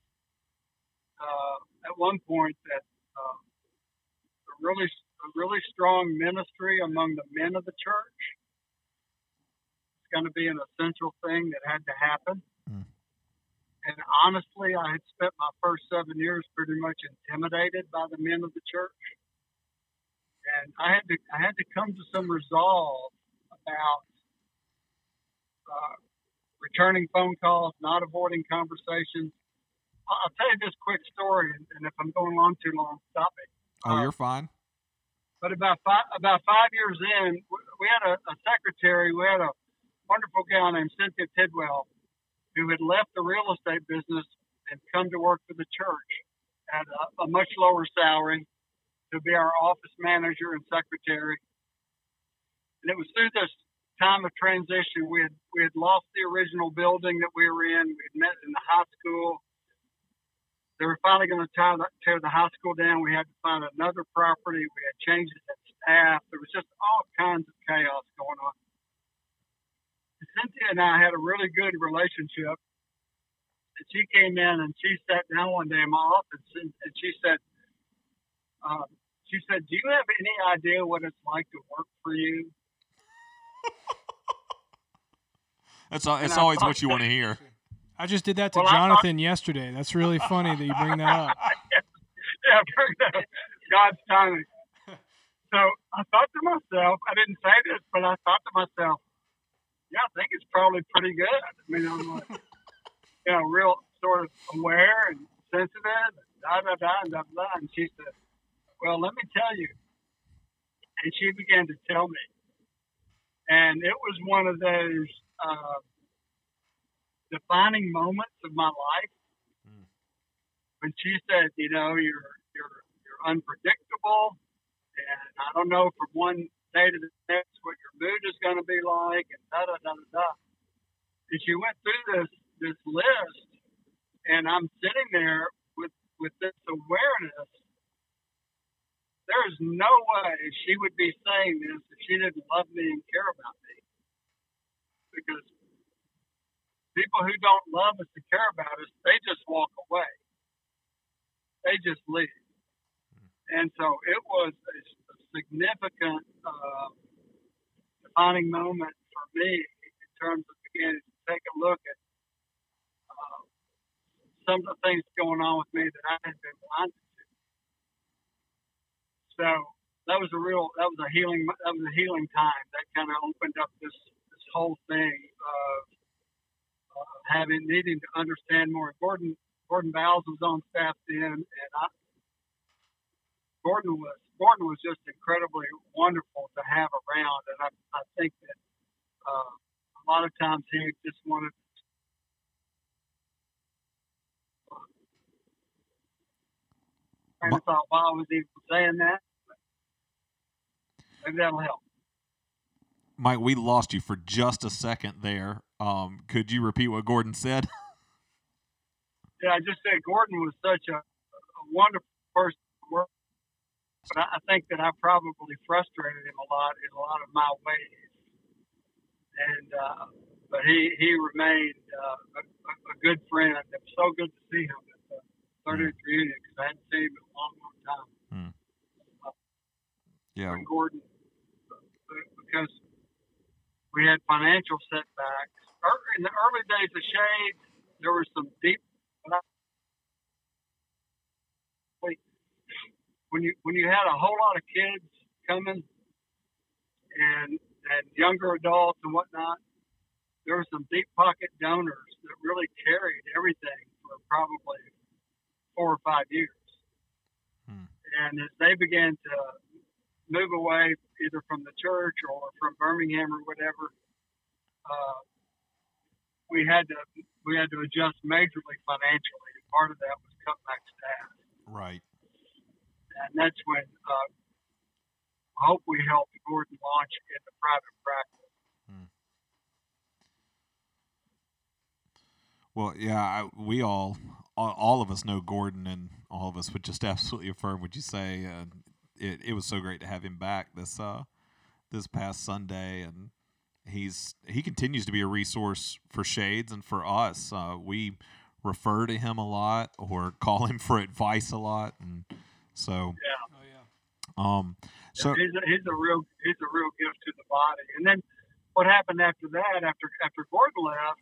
uh, at one point that uh, a really a really strong ministry among the men of the church. It's going to be an essential thing that had to happen. Mm. And honestly, I had spent my first seven years pretty much intimidated by the men of the church, and I had to I had to come to some resolve about uh, returning phone calls, not avoiding conversations. I'll tell you this quick story, and, if I'm going on too long, stop me. Oh, you're fine. but about five about five years in, we had a, a secretary. We had a wonderful gal named Cynthia Tidwell, who had left the real estate business and come to work for the church at a, a much lower salary to be our office manager and secretary. And it was through this time of transition we had we had lost the original building that we were in. We had met in the high school. They were finally going to tear the, tear the high school down. We had to find another property. We had changes at staff. There was just all kinds of chaos going on. And Cynthia and I had a really good relationship. And she came in and she sat down one day in my office and, and she said, um, she said, "Do you have any idea what it's like to work for you?" <laughs> That's al- And it's always what you want to hear. I just did that to Well, I thought- Jonathan yesterday. That's really funny that you bring that up. <laughs> yeah, bring that up. God's timing. <laughs> So I thought to myself, I didn't say this, but I thought to myself, yeah, I think it's probably pretty good. I mean, I'm like, you know, real sort of aware and sensitive, and da da da da da. And she said, "Well, let me tell you." And she began to tell me, and it was one of those uh, defining moments of my life Mm. when she said, "You know, you're you're you're unpredictable, and I don't know from one day to the next what your mood is going to be like, and da da da da da." And she went through this this list, and I'm sitting there with with this awareness. There is no way she would be saying this if she didn't love me and care about me. Because people who don't love us and care about us, they just walk away. They just leave. Hmm. And so it was a significant uh, defining moment for me in terms of beginning to take a look at uh, some of the things going on with me that I had been blinded to. So that was a real, that was a healing, that was a healing time. That kind of opened up this this whole thing of uh, having needing to understand more. Gordon Gordon Bowles was on staff then, and I, Gordon was Gordon was just incredibly wonderful to have around, and I I think that uh, a lot of times he just wanted. Trying to thought why I was even saying that. Maybe that'll help. Mike, we lost you for just a second there. Um, could you repeat what Gordon said? <laughs> Yeah, I just said Gordon was such a, a wonderful person to work, but I, I think that I probably frustrated him a lot in a lot of my ways. And uh, but he he remained uh, a, a good friend. It was so good to see him at the 30th reunion because I hadn't seen him in a long, long time. Yeah. and Gordon uh, because we had financial setbacks. In the early days of Shades, there were some deep. When you when you had a whole lot of kids coming and and younger adults and whatnot, there were some deep pocket donors that really carried everything for probably four or five years. Hmm. And as they began to move away either from the church or from Birmingham or whatever, uh, we had to we had to adjust majorly financially. And part of that was cut back staff, Right. And that's when uh, I hope we helped Gordon launch into private practice. Well, yeah, I, we all, all, of us know Gordon, and all of us would just <laughs> absolutely affirm what you say. It, it was so great to have him back this uh this past Sunday, and he's he continues to be a resource for Shades and for us. Uh, we refer to him a lot or call him for advice a lot, and so Yeah. Oh yeah. um so he's a, he's a real he's a real gift to the body. And then what happened after that, after after Gordon left,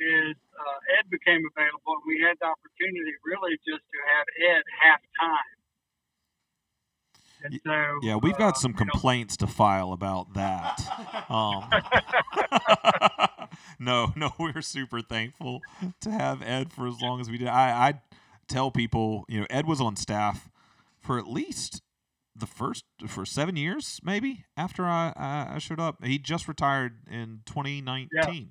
is uh, Ed became available, and we had the opportunity really just to have Ed half time. And so yeah, we've got uh, some you know, complaints to file about that. <laughs> Um, <laughs> no, no, we're super thankful to have Ed for as long as we did. I, I tell people, you know, Ed was on staff for at least the first for seven years, maybe after I, I, showed up. He just retired in 2019.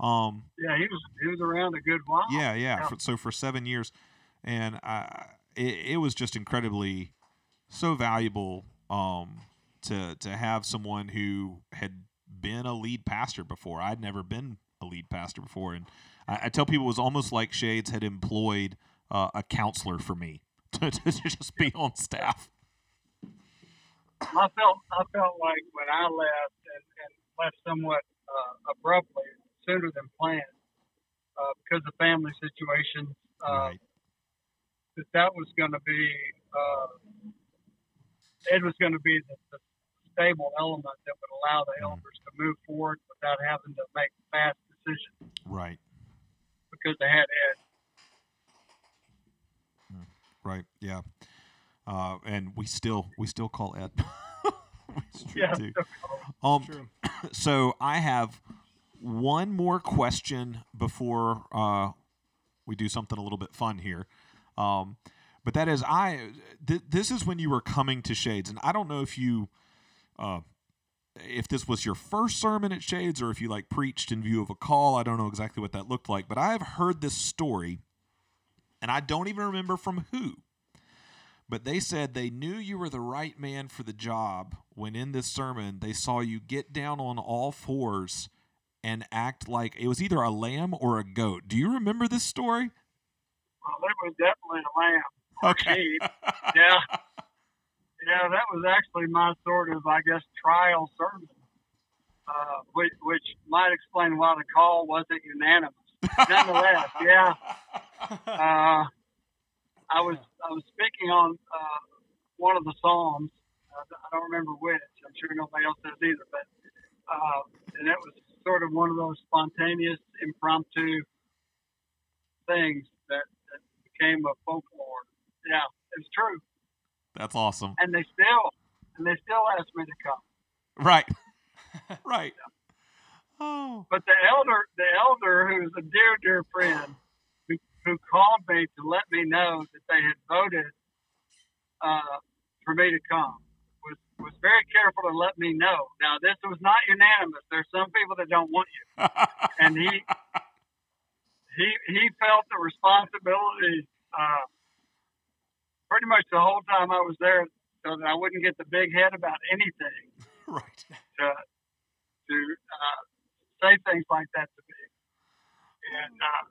Um, yeah, he was he was around a good while. yeah, yeah. Yeah. For, so for seven years, and I, it, it was just incredibly so valuable um, to to have someone who had been a lead pastor before. I'd never been a lead pastor before, and I, I tell people it was almost like Shades had employed uh, a counselor for me <laughs> to, to just be on staff. I felt I felt like when I left and, and left somewhat uh, abruptly, sooner than planned, uh, because of family situations, uh, right. that that was going to be uh, it was going to be the, the, stable element that would allow the mm. elders mm. to move forward without having to make fast decisions. Right. Because they had, had we still we still call Ed. <laughs> it's true Yeah. too. Um, True. <clears throat> so I have one more question before uh, we do something a little bit fun here. Um, but that is, I th- this is when you were coming to Shades, and I don't know if you, uh, if this was your first sermon at Shades or if you like preached in view of a call. I don't know exactly what that looked like, but I have heard this story, and I don't even remember from who. But they said they knew you were the right man for the job when in this sermon they saw you get down on all fours and act like it was either a lamb or a goat. Do you remember this story? Well, it was definitely a lamb. Okay. <laughs> Yeah. Yeah, that was actually my sort of, I guess, trial sermon, uh, which, which might explain why the call wasn't unanimous. Nonetheless, yeah. Uh, I was I was speaking on uh, one of the psalms. Uh, I don't remember which. I'm sure nobody else does either. But uh, and it was sort of one of those spontaneous, impromptu things that, that became a folklore. Yeah, it's true. That's awesome. And they still and they still ask me to come. Right. <laughs> right. Oh. But the elder, the elder, who's a dear, dear friend, who, who called me to let me know that they had voted uh, for me to come, was was very careful to let me know. Now, this was not unanimous. There's some people that don't want you, <laughs> and he he he felt the responsibility uh, pretty much the whole time I was there, so that I wouldn't get the big head about anything <laughs> right. to to uh, say things like that to me. And uh,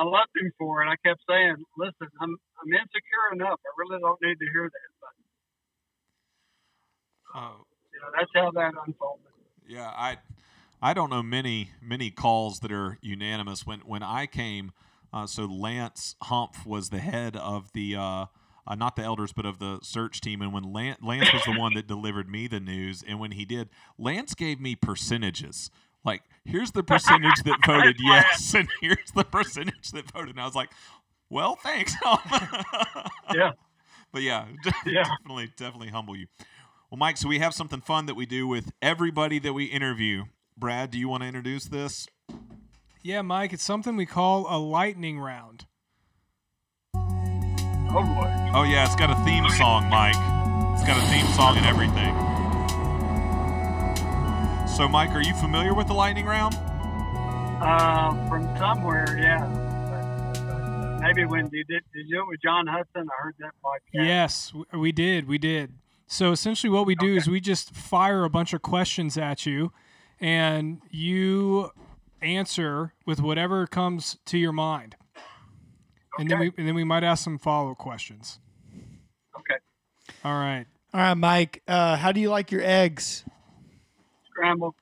I loved him for it. I kept saying, "Listen, I'm I'm insecure enough. I really don't need to hear that." But Oh. you know, that's how that unfolded. Yeah, I I don't know many many calls that are unanimous. When when I came, uh, so Lance Humph was the head of the uh, uh, not the elders, but of the search team. And when Lance, Lance was the one that <laughs> delivered me the news, and when he did, Lance gave me percentages. Like, here's the percentage that voted <laughs> yes, and here's the percentage that voted. And I was like, well, thanks. <laughs> Yeah, But yeah, <laughs> Yeah. definitely, definitely humble you. Well, Mike, so we have something fun that we do with everybody that we interview. Brad, do you want to introduce this? Yeah, Mike, it's something we call a lightning round. oh boy. Oh yeah, it's got a theme song, Mike. It's got a theme song and everything. So, Mike, are you familiar with the lightning round? Uh, from somewhere, yeah. But, but maybe when you did, did you do it with John Hudson? I heard that podcast. Yes, we did. We did. So essentially, what we do is we just fire a bunch of questions at you, and you answer with whatever comes to your mind. And then we Okay. and then we might ask some follow up questions. Okay. All right. All right, Mike. Uh, how do you like your eggs? Scrambled.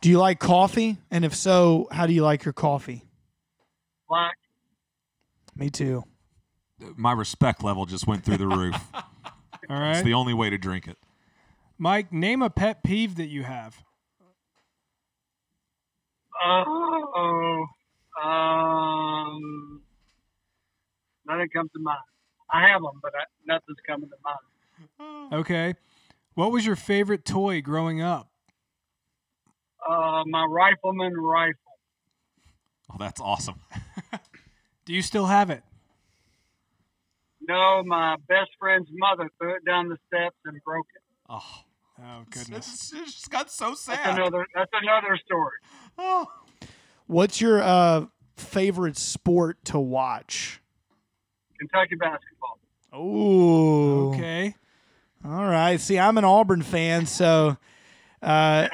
Do you like coffee? And if so, how do you like your coffee? Black. Me too. My respect level just went through the roof. <laughs> All It's the only way to drink it. Mike, name a pet peeve that you have. Oh, um, nothing comes to mind. I have them, but I, nothing's coming to mind. Okay. What was your favorite toy growing up? Uh, my rifleman rifle. Oh, that's awesome. <laughs> Do you still have it? No, my best friend's mother threw it down the steps and broke it. Oh, Oh goodness. <laughs> it's, it's just got so That's sad. another. That's another story. Oh. What's your uh, favorite sport to watch? Kentucky basketball. Oh, Okay. All right. See, I'm an Auburn fan, so uh,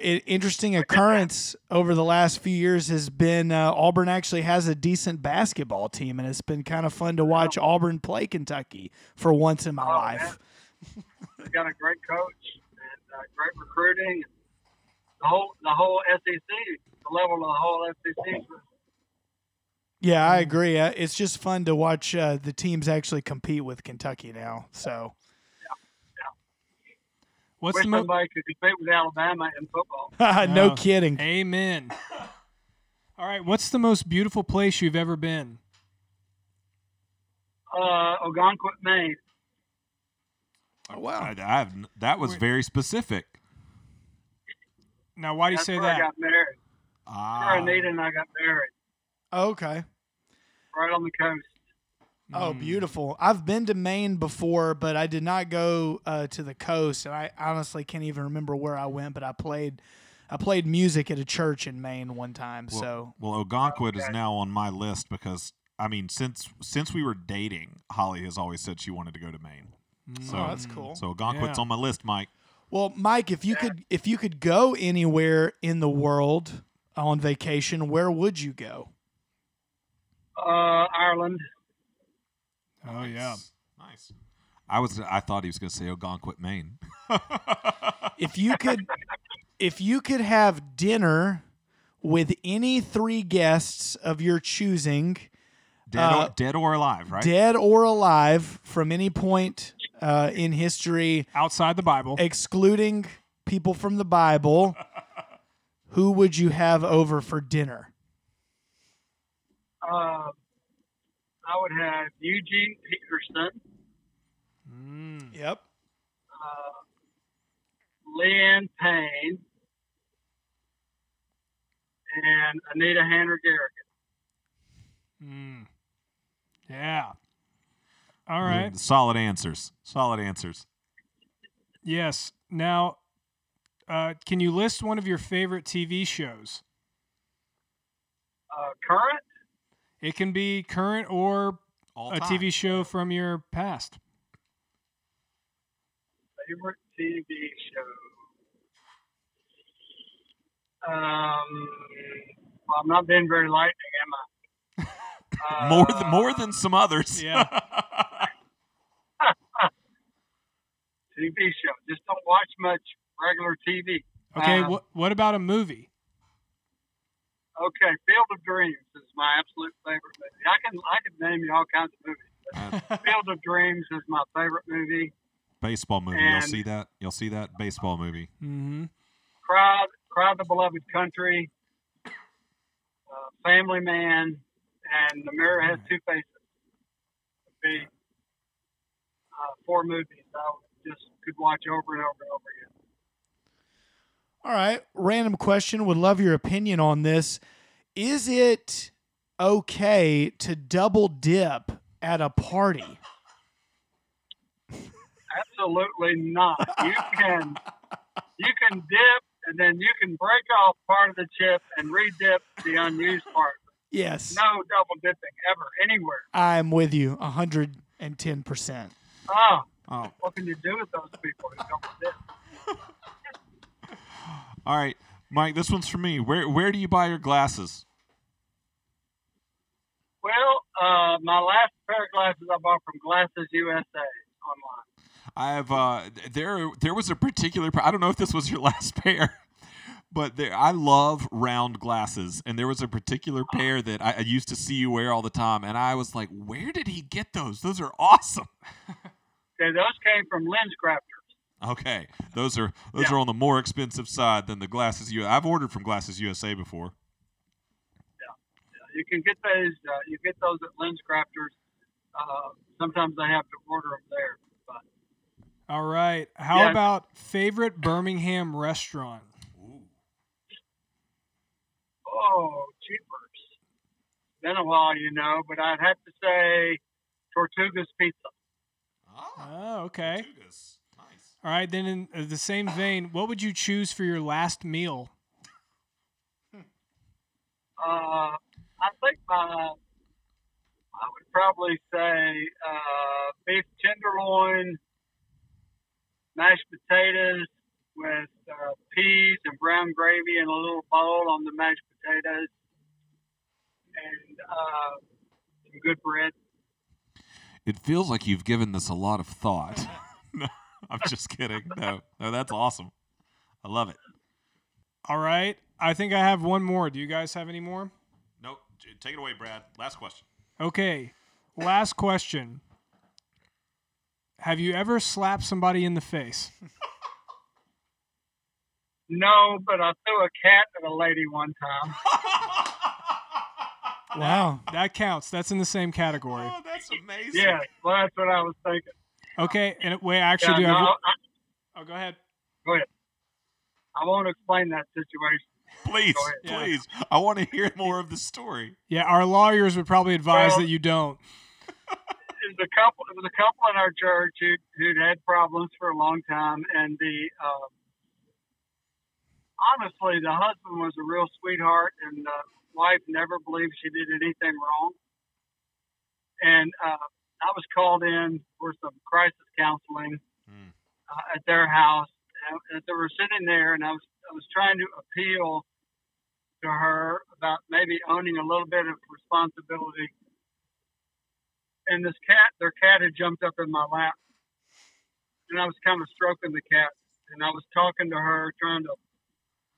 interesting occurrence over the last few years has been uh, Auburn actually has a decent basketball team, and it's been kind of fun to watch Auburn play Kentucky for once in my Oh, life. They got a great coach and uh, great recruiting. The whole the whole SEC, the level of the whole SEC. Yeah, I agree. Uh, it's just fun to watch uh, the teams actually compete with Kentucky now. So, What's Wish the most? somebody could compete with Alabama in football. <laughs> no Oh. kidding. Amen. All right. What's the most beautiful place you've ever been? Uh, Ogunquit, Maine. Oh, wow. I, I have, that was very specific. Now, why do you That's say where I that? got married. Ah, Where Anita and I got married, Okay. right on the coast. Oh, Mm. beautiful. I've been to Maine before, but I did not go uh, to the coast, and I honestly can't even remember where I went. But I played, I played music at a church in Maine one time. Well, so well, Ogunquit is now on my list because I mean, since since we were dating, Holly has always said she wanted to go to Maine. So oh, that's cool. So Ogunquit's Yeah. on my list, Mike. Well, Mike, if you could, if you could go anywhere in the world on vacation, where would you go? Uh, Ireland. Oh, yeah. nice. I was I thought he was going to say Ogunquit, Maine. <laughs> If you could, if you could have dinner with any three guests of your choosing, dead, Uh, or, dead or alive, right? dead or alive, from any point uh, in history, Outside the Bible. excluding people from the Bible, <laughs> who would you have over for dinner? Uh, I would have Eugene Peterson, Mm. Yep. uh, Leanne Payne, and Anita Hanner Garrigan. Mm. Yeah. All right. Mm, Solid answers. Solid answers. Yes. Now, uh, can you list one of your favorite TV shows? Uh, current? It can be current or All a time. TV show from your past. favorite TV show. Um, well, I'm not being very lightning, am I? <laughs> Uh, more than more than some others. <laughs> Yeah. TV show. Just don't watch much regular TV. Okay. Um, what What about a movie? Okay, Field of Dreams is my absolute favorite movie. I can I can name you all kinds of movies. Uh, Field of Dreams is my favorite movie. baseball movie. You'll see that. You'll see that baseball movie. Mm-hmm. Cry, Cry the Beloved Country, uh, Family Man, and The Mirror Has Two Faces. Would be uh, four movies I just could watch over and over and over again. All right. Random question. Would love your opinion on this. Is it okay to double dip at a party? Absolutely not. You <laughs> can you can dip and then you can break off part of the chip and re-dip the unused part. Yes. No double dipping ever anywhere. I'm with you 110%. Oh, Oh, what can you do with those people who double dip? <laughs> all right, Mike. This one's for me. Where where do you buy your glasses? Well, uh, my last pair of glasses I bought from Glasses USA online. I have uh there there was a particular I don't know if this was your <laughs> last pair but there I love round glasses and there was a particular pair that I, I used to see you wear all the time and I was like where did he get those those are awesome <laughs> Okay, those came from Lens Crafters. Okay those are those Yeah. are on the more expensive side than the glasses you I've ordered from Glasses USA before Yeah, You can get those. Uh, you get those at Lens Crafters. Uh, sometimes I have to order them there. But All right. How Yeah. about favorite Birmingham restaurant? oh, cheapers. Been a while, you know, but I'd have to say Tortuga's Pizza. Oh, okay. nice All right. Then, in uh, the same vein, what would you choose for your last meal? Uh, I think my, I would probably say uh, beef tenderloin, mashed potatoes with uh, peas and brown gravy in a little bowl on the mashed potatoes, and uh, some good bread. it feels like you've given this a lot of thought <laughs> <laughs> no <laughs> I'm just kidding no no that's awesome I love it All right. I think I have one more. Do you guys have any more? nope take it away Brad last question Okay. Last question. Have you ever slapped somebody in the face? <laughs> No, but I threw a cat at a lady one time. Wow. That counts. That's in the same category. Oh, that's amazing. Yeah, well, that's what I was thinking. Okay, and we actually Yeah, do have. I, Oh, go ahead. go ahead. I won't explain that situation. Please, Go ahead. Yeah. please. I want to hear more of the story. Yeah, our lawyers would probably advise Well- that you don't. It was a couple. It was a couple in our church who who'd had problems for a long time, and the uh, honestly, the husband was a real sweetheart, and the wife never believed she did anything wrong. And uh, I was called in for some crisis counseling Hmm. uh, at their house. And and they were sitting there, and I was I was trying to appeal to her about maybe owning a little bit of responsibility. And this cat, their cat had jumped up in my lap, and I was kind of stroking the cat, and I was talking to her, trying to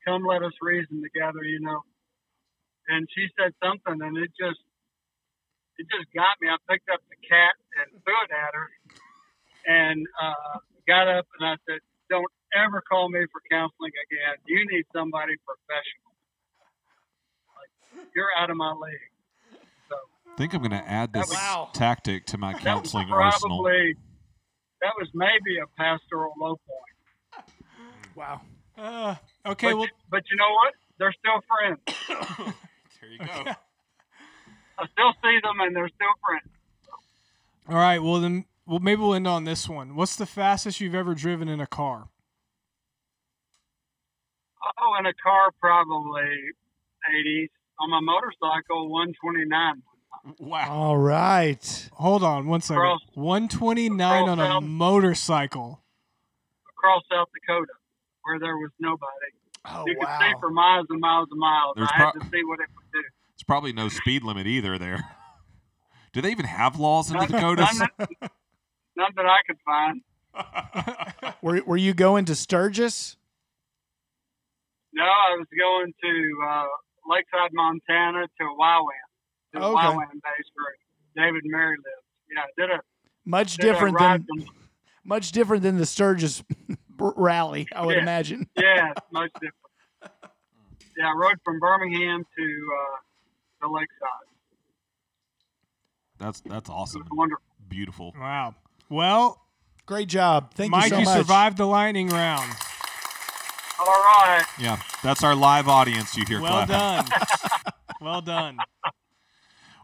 come let us reason together, you know. And she said something, and it just it just got me. I picked up the cat and threw it at her, and uh, got up and I said, "Don't ever call me for counseling again. You need somebody professional. Like you're out of my league." So I think I'm going to add this Wow. tactic to my <laughs> that was counseling arsenal. probably that was maybe a pastoral low point. Wow. Uh, okay, but, well, you, but you know what? They're still friends. <coughs> There you go. I still see them, and they're still friends. all right. Well, then, well, maybe we'll end on this one. What's the fastest you've ever driven in a car? Oh, in a car, probably 80s. On my motorcycle, 129. Wow. All right. Hold on one second. Across- 129 on a across town. motorcycle. across South Dakota where there was nobody. Oh you could see for miles and miles and miles. There's I had pro- to see what it would do. There's probably no speed limit either there. <laughs> Do they even have laws in the None, Dakotas? none that, none that I could find. <laughs> Were Were you going to Sturgis? No, I was going to uh, Lakeside, Montana to YWAM, to Okay. YWAM base where David and Mary lived. Yeah, did a Much did different ride than from- <laughs> much different than the Sturgis rally, I would Yeah. imagine. yeah, much different. Yeah, I rode from Birmingham to uh, to Lakeside. That's that's awesome. wonderful. Beautiful. Wow. Well, Great job. Thank Mike, you so you survived the lightning round. All right. Yeah, that's our live audience you hear Well clapping. done. <laughs> <laughs> well done.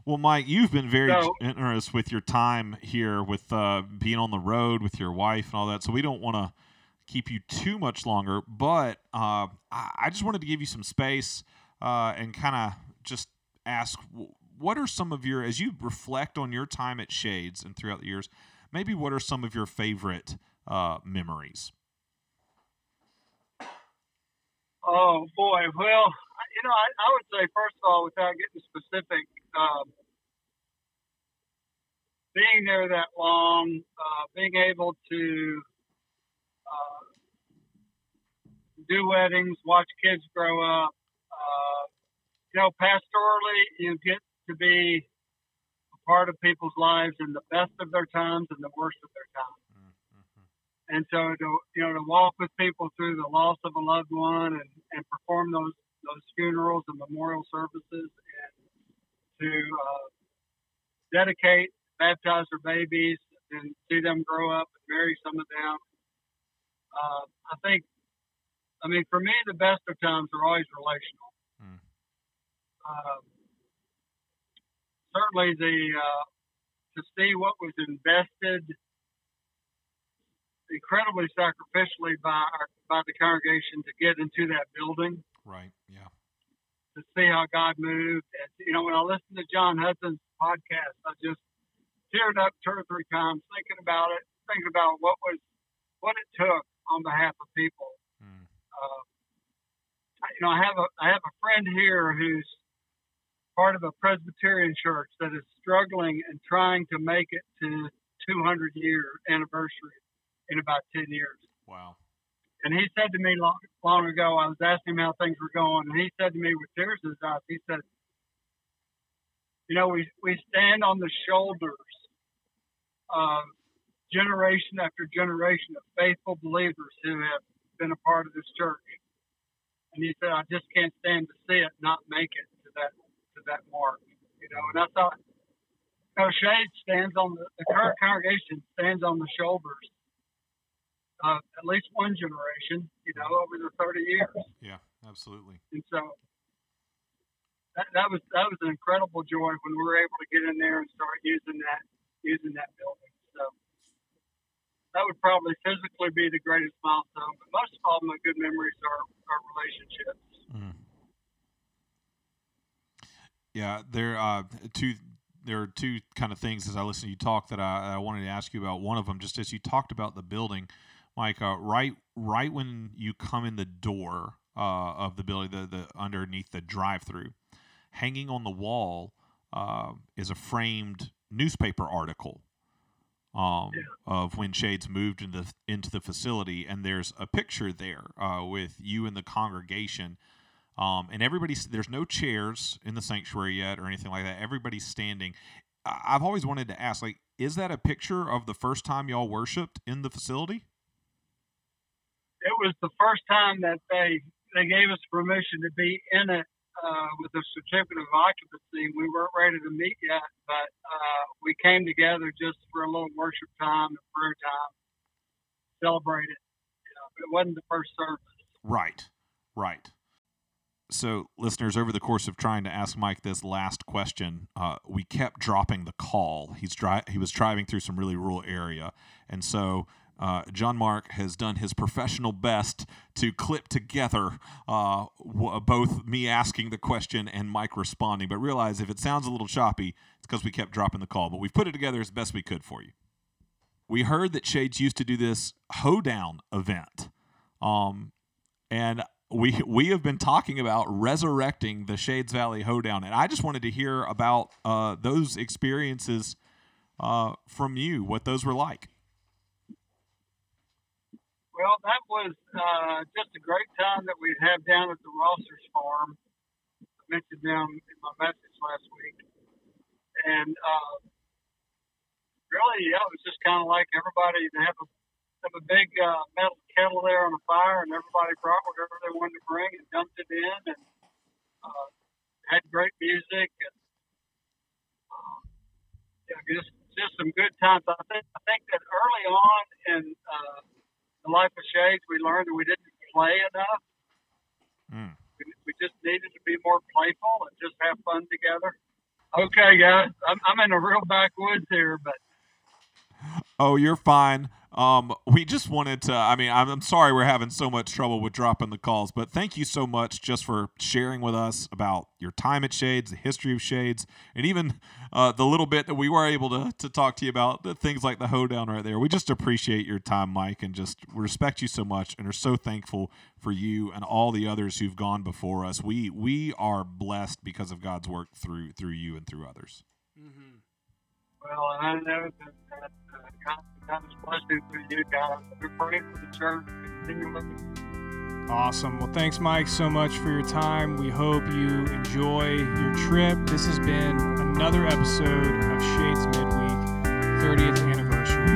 Well, Mike, you've been very So- generous with your time here, with uh, being on the road with your wife and all that. So we don't want to keep you too much longer, but uh, I I just wanted to give you some space uh, and kind of just ask, what are some of your, as you reflect on your time at Shades and throughout the years, maybe what are some of your favorite uh, memories? Oh boy, well, you know, I, I would say first of all, without getting specific, um, being there that long, uh, being able to uh, do weddings, watch kids grow up, uh, you know, pastorally, you get to be a part of people's lives in the best of their times and the worst of their times. And so to you know to walk with people through the loss of a loved one and, and perform those those funerals and memorial services and to uh, dedicate, baptize their babies and see them grow up and marry some of them. Uh, I think, I mean, for me, the best of times are always relational. Um, certainly, the uh, to see what was invested incredibly sacrificially by our, by the congregation to get into that building Right. Yeah. to see how God moved. And, you know, when I listened to John Hudson's podcast, I just teared up two or three times thinking about it, thinking about what was what it took on behalf of people. Mm. Uh, you know, I have a I have a friend here who's part of a Presbyterian church that is struggling and trying to make it to 200 year anniversary in about 10 years. Wow. And he said to me long, long ago, I was asking him how things were going, and he said to me with tears in his eyes, he said, You know, we, we stand on the shoulders of generation after generation of faithful believers who have been a part of this church. And he said, I just can't stand to see it not make it to that that mark. You know, and I thought Shade stands on the, the current congregation stands on the shoulders of at least one generation, you know, over the 30 years. Yeah, absolutely. And so that, that was that was an incredible joy when we were able to get in there and start using that using that building. So that would probably physically be the greatest milestone, but most of all, my good memories are, are relationships. Mm. Yeah, there uh two there are two kind of things as I listen to you talk that I, I wanted to ask you about. One of them, just as you talked about the building, Mike, uh, right right when you come in the door uh, of the building, the, the underneath the drive-through, hanging on the wall uh, is a framed newspaper article um, Yeah. of when Shades moved into the, into the facility, and there's a picture there uh, with you and the congregation. Um, and everybody's there's no chairs in the sanctuary yet or anything like that. Everybody's standing. I've always wanted to ask, like, is that a picture of the first time y'all worshipped in the facility? It was the first time that they they gave us permission to be in it uh, with a certificate of occupancy. We weren't ready to meet yet, but uh, we came together just for a little worship time and prayer time, celebrate it. You know, it wasn't the first service. Right, right. So, listeners, over the course of trying to ask Mike this last question, uh, we kept dropping the call. He's he was driving through some really rural area, and so uh, John Mark has done his professional best to clip together uh, w- both me asking the question and Mike responding. But realize if it sounds a little choppy, it's because we kept dropping the call. But we've put it together as best we could for you. We heard that Shades used to do this hoedown event. Um, and we we have been talking about resurrecting the Shades Valley Hoedown, and I just wanted to hear about uh, those experiences uh, from you, what those were like. Well, that was uh, just a great time that we'd have down at the Rossers farm. I mentioned them in my message last week. And uh, really, yeah, it was just kind of like everybody to have a have a big uh, metal kettle there on the fire, and everybody brought whatever they wanted to bring and dumped it in, and uh, had great music and uh, yeah, just just some good times. I think I think that early on in uh, the life of Shades, we learned that we didn't play enough. Mm. We, we just needed to be more playful and just have fun together. Okay, guys, I'm, I'm in the real backwoods here, but Oh, you're fine. Um, we just wanted to. I mean, I'm, I'm sorry we're having so much trouble with dropping the calls, but thank you so much just for sharing with us about your time at Shades, the history of Shades, and even uh, the little bit that we were able to, to talk to you about the things like the hoedown right there. We just appreciate your time, Mike, and just respect you so much, and are so thankful for you and all the others who've gone before us. We we are blessed because of God's work through through you and through others. Well, I know that, that uh, God, blessing you guys. We're for the church. Continue Awesome. Well, thanks, Mike, so much for your time. We hope you enjoy your trip. This has been another episode of Shades Midweek, 30th anniversary.